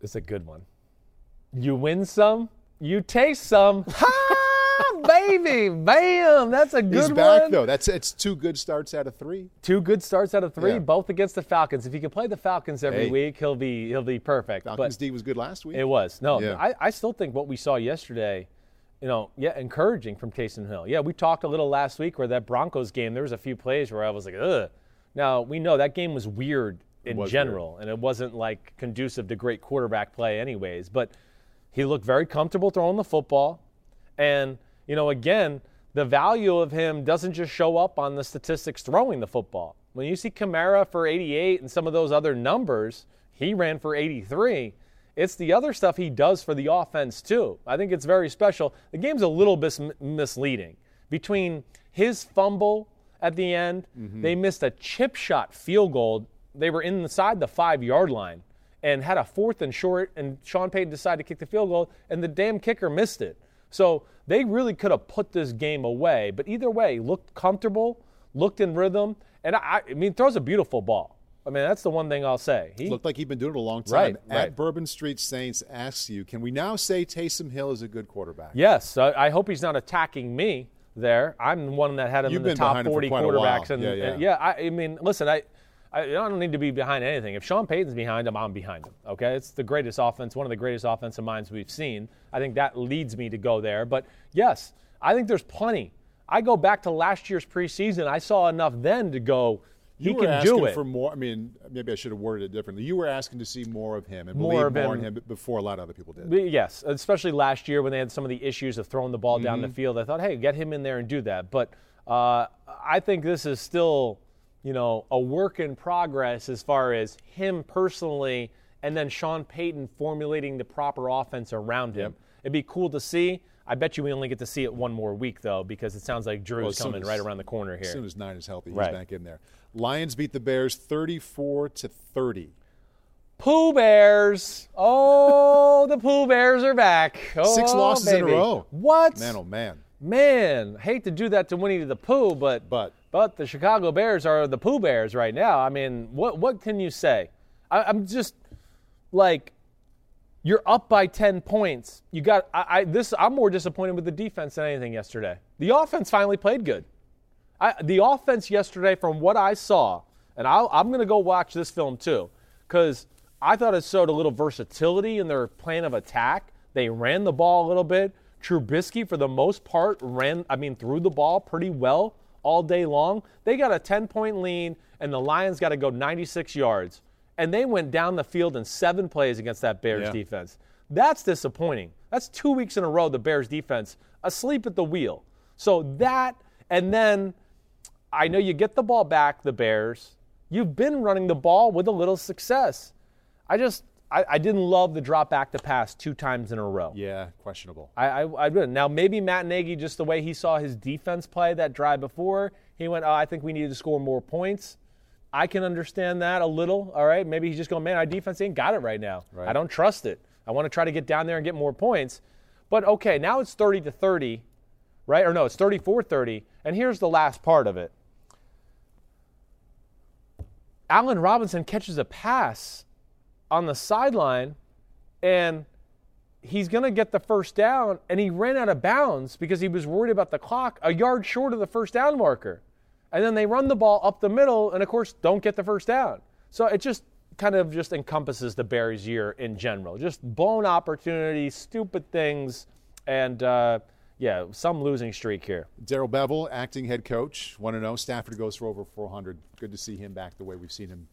It's a good one. You win some, you taste some. Baby, bam! That's a good He's back one. though. That's it's two good starts out of three. Two good starts out of three, Yeah. both against the Falcons. If he can play the Falcons every Hey. week, he'll be he'll be perfect. Falcons but D was good last week. it was no. Yeah. I, I still think what we saw yesterday, you know, yeah, encouraging from Taysom Hill. Yeah, we talked a little last week where that Broncos game. There was a few plays where I was like, ugh. Now we know that game was weird in was general, and it wasn't like conducive to great quarterback play, anyways. But he looked very comfortable throwing the football, and you know, again, the value of him doesn't just show up on the statistics throwing the football. When you see Kamara for 88 and some of those other numbers, he ran for 83. It's the other stuff he does for the offense too. I think it's very special. The game's a little bit mis- misleading between his fumble at the end. Mm-hmm. They missed a chip shot field goal. They were inside the five yard line and had a fourth and short, and Sean Payton decided to kick the field goal, and the damn kicker missed it. So they really could have put this game away. But either way, looked comfortable, looked in rhythm, and I, I mean, throws a beautiful ball. I mean, that's the one thing I'll say. He Looked like he'd been doing it a long time. Right, At right. Bourbon Street Saints asks you, can we now say Taysom Hill is a good quarterback? Yes, I, I hope he's not attacking me there. I'm the one that had him You've in the top behind him for 40 quite a while. quarterbacks. And Yeah, and yeah. I, I mean, listen, I, I I don't need to be behind anything. If Sean Payton's behind him, I'm behind him. Okay, it's the greatest offense, one of the greatest offensive minds we've seen. I think that leads me to go there. But yes, I think there's plenty. I go back to last year's preseason. I saw enough then to go. He You were can asking do it. for more. I mean, maybe I should have worded it differently. You were asking to see more of him and More believe of more in him. him before a lot of other people did. Yes, especially last year when they had some of the issues of throwing the ball down Mm-hmm. the field. I thought, hey, get him in there and do that. But uh, I think this is still, you know, a work in progress as far as him personally, and then Sean Payton formulating the proper offense around him. It'd be cool to see. I bet you we only get to see it one more week though, because it sounds like Drew's Well, as coming as- right around the corner here. As soon as nine is healthy, he's Right. back in there. Lions beat the Bears 34 to 30. Pooh Bears. Oh, the Pooh Bears are back. Six Oh, losses in a baby. row. What? Man, oh man. Man, hate to do that to Winnie the Pooh, but But but the Chicago Bears are the Pooh Bears right now. I mean, what what can you say? I, I'm just like you're up by 10 points. You got I, I this I'm more disappointed with the defense than anything yesterday. The offense finally played good. I, the offense yesterday, from what I saw, and I'll, I'm going to go watch this film too, because I thought it showed a little versatility in their plan of attack. They ran the ball a little bit. Trubisky, for the most part, ran, I mean, threw the ball pretty well all day long. They got a 10 point lead, and the Lions got to go 96 yards. And they went down the field in seven plays against that Bears Yeah. defense. That's disappointing. That's two weeks in a row, the Bears defense asleep at the wheel. So that, and then I know you get the ball back, the Bears. You've been running the ball with a little success. I just, I, I didn't love the drop back to pass two times in a row. yeah, questionable. I, I, I didn't. Now, maybe Matt Nagy, just the way he saw his defense play that drive before, he went, oh, I think we needed to score more points. I can understand that a little. All right. Maybe he's just going, man, our defense ain't got it right now. Right. I don't trust it. I want to try to get down there and get more points. But okay, now it's 30 to 30, right? Or no, it's 34 30. And here's the last part of it Allen Robinson catches a pass on the sideline and he's going to get the first down, and he ran out of bounds because he was worried about the clock, a yard short of the first down marker. And then they run the ball up the middle, and of course, don't get the first down. So it just kind of just encompasses the Bears' year in general. Just blown opportunities, stupid things, and uh, yeah, some losing streak here. Darrell Bevell, acting head coach, want to know. Stafford goes for over 400. Good to see him back the way we've seen him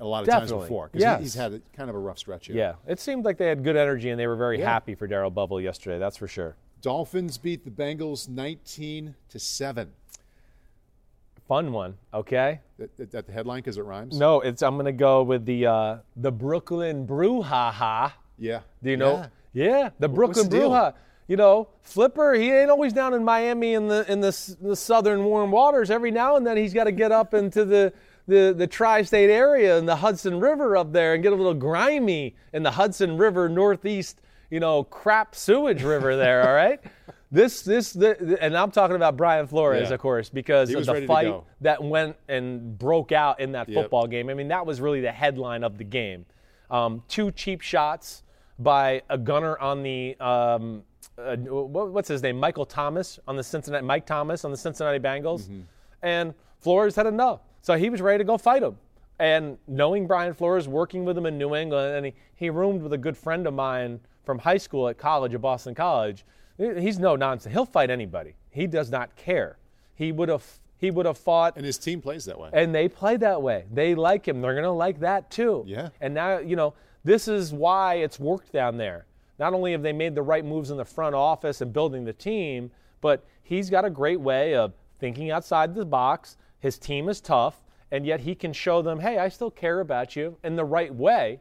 a lot of times Definitely. before. 'cause he- Yes. he's had a, kind of a rough stretch here. Yeah, it seemed like they had good energy and they were very Yeah. happy for Darrell Bevell yesterday. That's for sure. Dolphins beat the Bengals 19 to 7. Fun one, okay? That, that, the headline because it rhymes? No, it's I'm gonna go with the uh, the Brooklyn Brouhaha. Yeah. Do you know? Yeah. Yeah, the Brooklyn the? Brouhaha. You know, Flipper, he ain't always down in Miami in the in the, s- the southern warm waters. Every now and then he's got to get up into the the, the tri-state area and the Hudson River up there and get a little grimy in the Hudson River northeast, you know, crap sewage river there. all right. This this the, and I'm talking about Brian Flores, Yeah. of course, because He of the fight that went and broke out in that Yep. football game. I mean, that was really the headline of the game. Um, two cheap shots by a gunner on the um, uh, what's his name, Michael Thomas on the Cincinnati, Mike Thomas on the Cincinnati Bengals, Mm-hmm. and Flores had enough, so he was ready to go fight him. And knowing Brian Flores, working with him in New England, and he, he roomed with a good friend of mine from high school at college at Boston College. He's no nonsense. He'll fight anybody. He does not care. He would have he would have fought And his team plays that way. and they play that way. They like him. They're going to like that too. Yeah. And now, you know, this is why it's worked down there. Not only have they made the right moves in the front office and building the team, but he's got a great way of thinking outside the box. His team is tough, and yet he can show them, hey, I still care about you in the right way.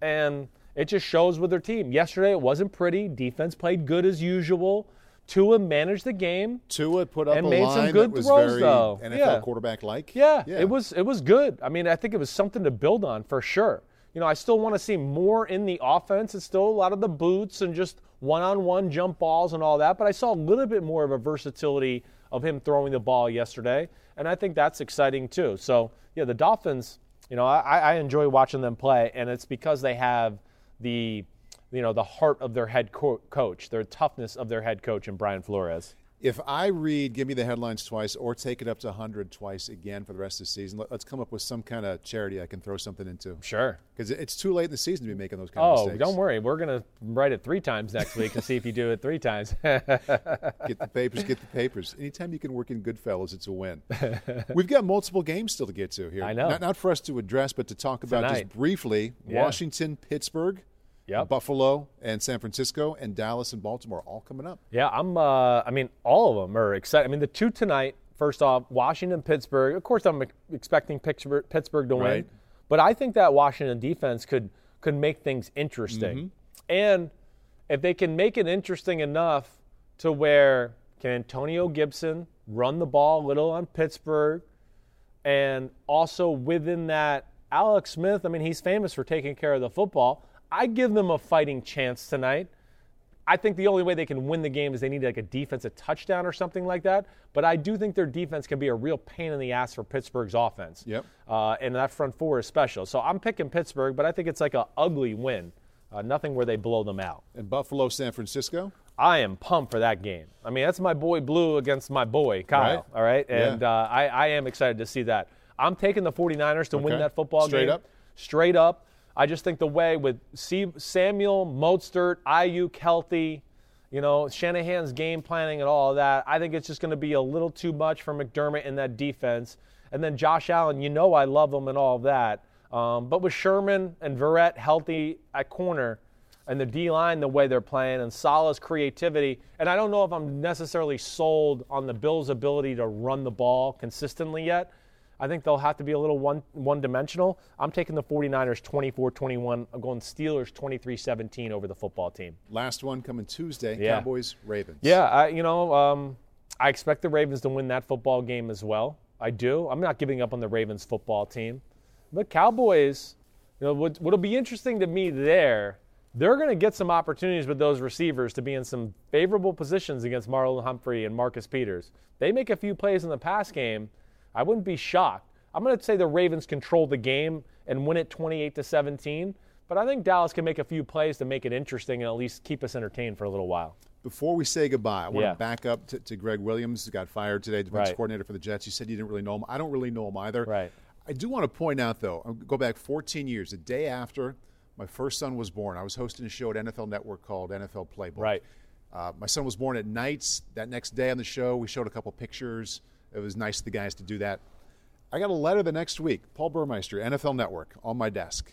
And it just shows with their team. Yesterday, it wasn't pretty. Defense played good as usual. Tua managed the game. Tua put up and a made line some good throws, very though. NFL Yeah. quarterback like. Yeah, it was it was good. I mean, I think it was something to build on for sure. You know, I still want to see more in the offense. It's still a lot of the boots and just one-on-one jump balls and all that, but I saw a little bit more of a versatility of him throwing the ball yesterday, and I think that's exciting too. So, yeah, the Dolphins, you know, I, I enjoy watching them play, and it's because they have the you know the heart of their head co- coach, their toughness of their head coach, and Brian Flores. If I read Give Me the Headlines twice or take it up to 100 twice again for the rest of the season, let, us come up with some kind of charity I can throw something into. Sure. Because it's too late in the season to be making those kind of Oh, don't worry. We're going to write it three times next week and see if you do it three times. Get the papers, get the papers. Anytime you can work in Goodfellas, it's a win. We've got multiple games still to get to here. I know. Not, not for us to address, but to talk about Tonight. just briefly Yeah. Washington, Pittsburgh, Yep. Buffalo, and San Francisco, and Dallas and Baltimore all coming up. yeah, I'm. Uh, I mean, all of them are excited. I mean, the two tonight. First off, Washington, Pittsburgh. Of course, I'm expecting Pittsburgh, Pittsburgh to win, Right. but I think that Washington defense could could make things interesting. Mm-hmm. And if they can make it interesting enough to where can Antonio Gibson run the ball a little on Pittsburgh, and also within that, Alex Smith. I mean, he's famous for taking care of the football. I give them a fighting chance tonight. I think the only way they can win the game is they need like a defensive touchdown or something like that. But I do think their defense can be a real pain in the ass for Pittsburgh's offense. Yep. Uh, and that front four is special. So I'm picking Pittsburgh, but I think it's like a ugly win. Uh, nothing where they blow them out. And Buffalo, San Francisco. I am pumped for that game. I mean, that's my boy Blue against my boy Kyle. Right. All right. Yeah. And uh, I, I am excited to see that. I'm taking the 49ers to win that football Straight game. Straight up? Straight up. I just think the way with Samuel, Mostert, Aiyuk healthy, you know, Shanahan's game planning and all of that, I think it's just going to be a little too much for McDermott in that defense. And then Josh Allen, you know I love him and all of that. Um, but with Sherman and Verrett healthy at corner, and the D line the way they're playing and Salah's creativity. And I don't know if I'm necessarily sold on the Bills' ability to run the ball consistently yet. I think they'll have to be a little one one dimensional. I'm taking the 49ers 24-21. I'm going Steelers 23-17 over the football team. Last one coming Tuesday. Yeah. Cowboys, Ravens. Yeah, I, you know, um, I expect the Ravens to win that football game as well. I do. I'm not giving up on the Ravens football team. But Cowboys, you know, what, what'll be interesting to me there, they're going to get some opportunities with those receivers to be in some favorable positions against Marlon Humphrey and Marcus Peters. They make a few plays in the pass game. I wouldn't be shocked. I'm going to say the Ravens control the game and win it 28 to 17. But I think Dallas can make a few plays to make it interesting and at least keep us entertained for a little while. Before we say goodbye, I want Yeah. to back up to, to Gregg Williams, who got fired today, defense Right. coordinator for the Jets. You said you didn't really know him. I don't really know him either. Right. I do want to point out, though, I'll go back 14 years, the day after my first son was born. I was hosting a show at NFL Network called NFL Playbook. Right. Uh, my son was born at nights. That next day on the show, we showed a couple pictures. It was nice of the guys to do that. I got a letter the next week, Paul Burmeister, NFL Network, on my desk.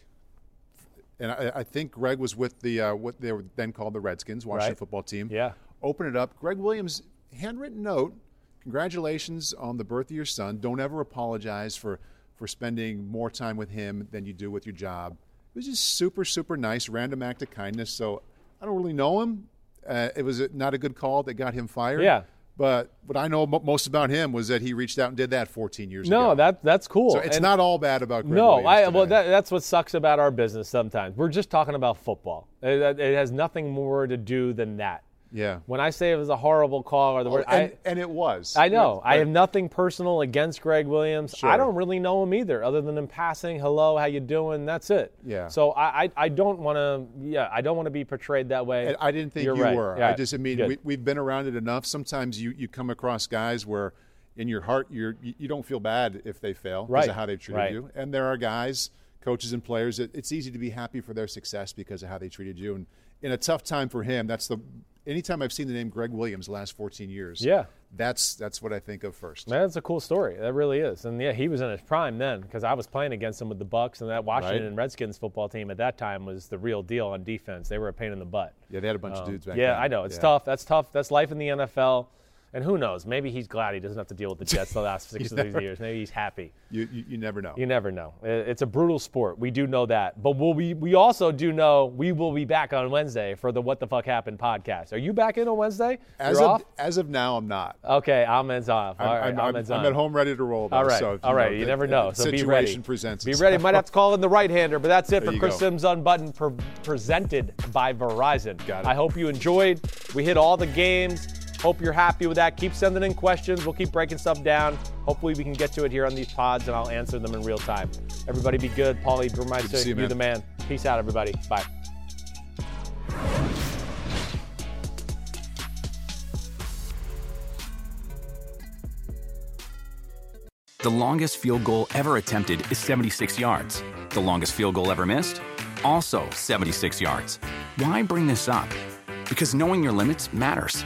And I, I think Gregg was with the uh, what they were then called the Redskins, Washington Right. football team. Yeah. Open it up. Gregg Williams, handwritten note. Congratulations on the birth of your son. Don't ever apologize for for spending more time with him than you do with your job. It was just super, super nice, random act of kindness. So I don't really know him. Uh, it was not a good call that got him fired. Yeah. But what I know most about him was that he reached out and did that 14 years No, ago. No, that that's cool. So it's And- not all bad about Gregg no, I well that, that's what sucks about our business sometimes. We're just talking about football. It, it has nothing more to do than that. Yeah. When I say it was a horrible call or the Oh, word, and, I, and it was. I know. I have nothing personal against Gregg Williams. Sure. I don't really know him either, other than in passing, hello, how you doing? That's it. Yeah. So I, I, I don't want to. Yeah, I don't want to be portrayed that way. And I didn't think You're you right. were. Yeah, I just, I mean, good. we, we've been around it enough. Sometimes you, you come across guys where, in your heart, you're you, don't feel bad if they fail because Right. of how they've treated Right. you. And there are guys, coaches and players, it's easy to be happy for their success because of how they treated you. And in a tough time for him, that's the. Anytime I've seen the name Gregg Williams the last 14 years, Yeah. that's that's what I think of first. Man, that's a cool story. That really is. And yeah, he was in his prime then because I was playing against him with the Bucs and that Washington Right. Redskins football team at that time was the real deal on defense. They were a pain in the butt. Yeah, they had a bunch of Um, dudes back yeah, then. I know. It's Yeah. tough. That's tough. That's life in the NFL. And who knows? Maybe he's glad he doesn't have to deal with the Jets the last six of these years. Maybe he's happy. You, you, you never know. You never know. It's a brutal sport. We do know that. But we'll be, we also do know we will be back on Wednesday for the What the Fuck Happened podcast. Are you back in on Wednesday? As You're of off? as of now, I'm not. Okay, Ahmed's off. I'm, right, I'm, I'm, Ahmed's I'm at home ready to roll. Though, all right, so all right. know, You the- never know. So be situation ready. presents Be ready. Might have to call in the right-hander, but that's it There for Chris go. Simms Unbuttoned, pre- presented by Verizon. Got it. I hope you enjoyed. We hit all the games. Hope you're happy with that. Keep sending in questions. We'll keep breaking stuff down. Hopefully, we can get to it here on these pods, and I'll answer them in real time. Everybody, be good. Paulie Good to see you, you're the man. Peace out, everybody. Bye. The longest field goal ever attempted is 76 yards. The longest field goal ever missed? Also 76 yards. Why bring this up? Because knowing your limits matters,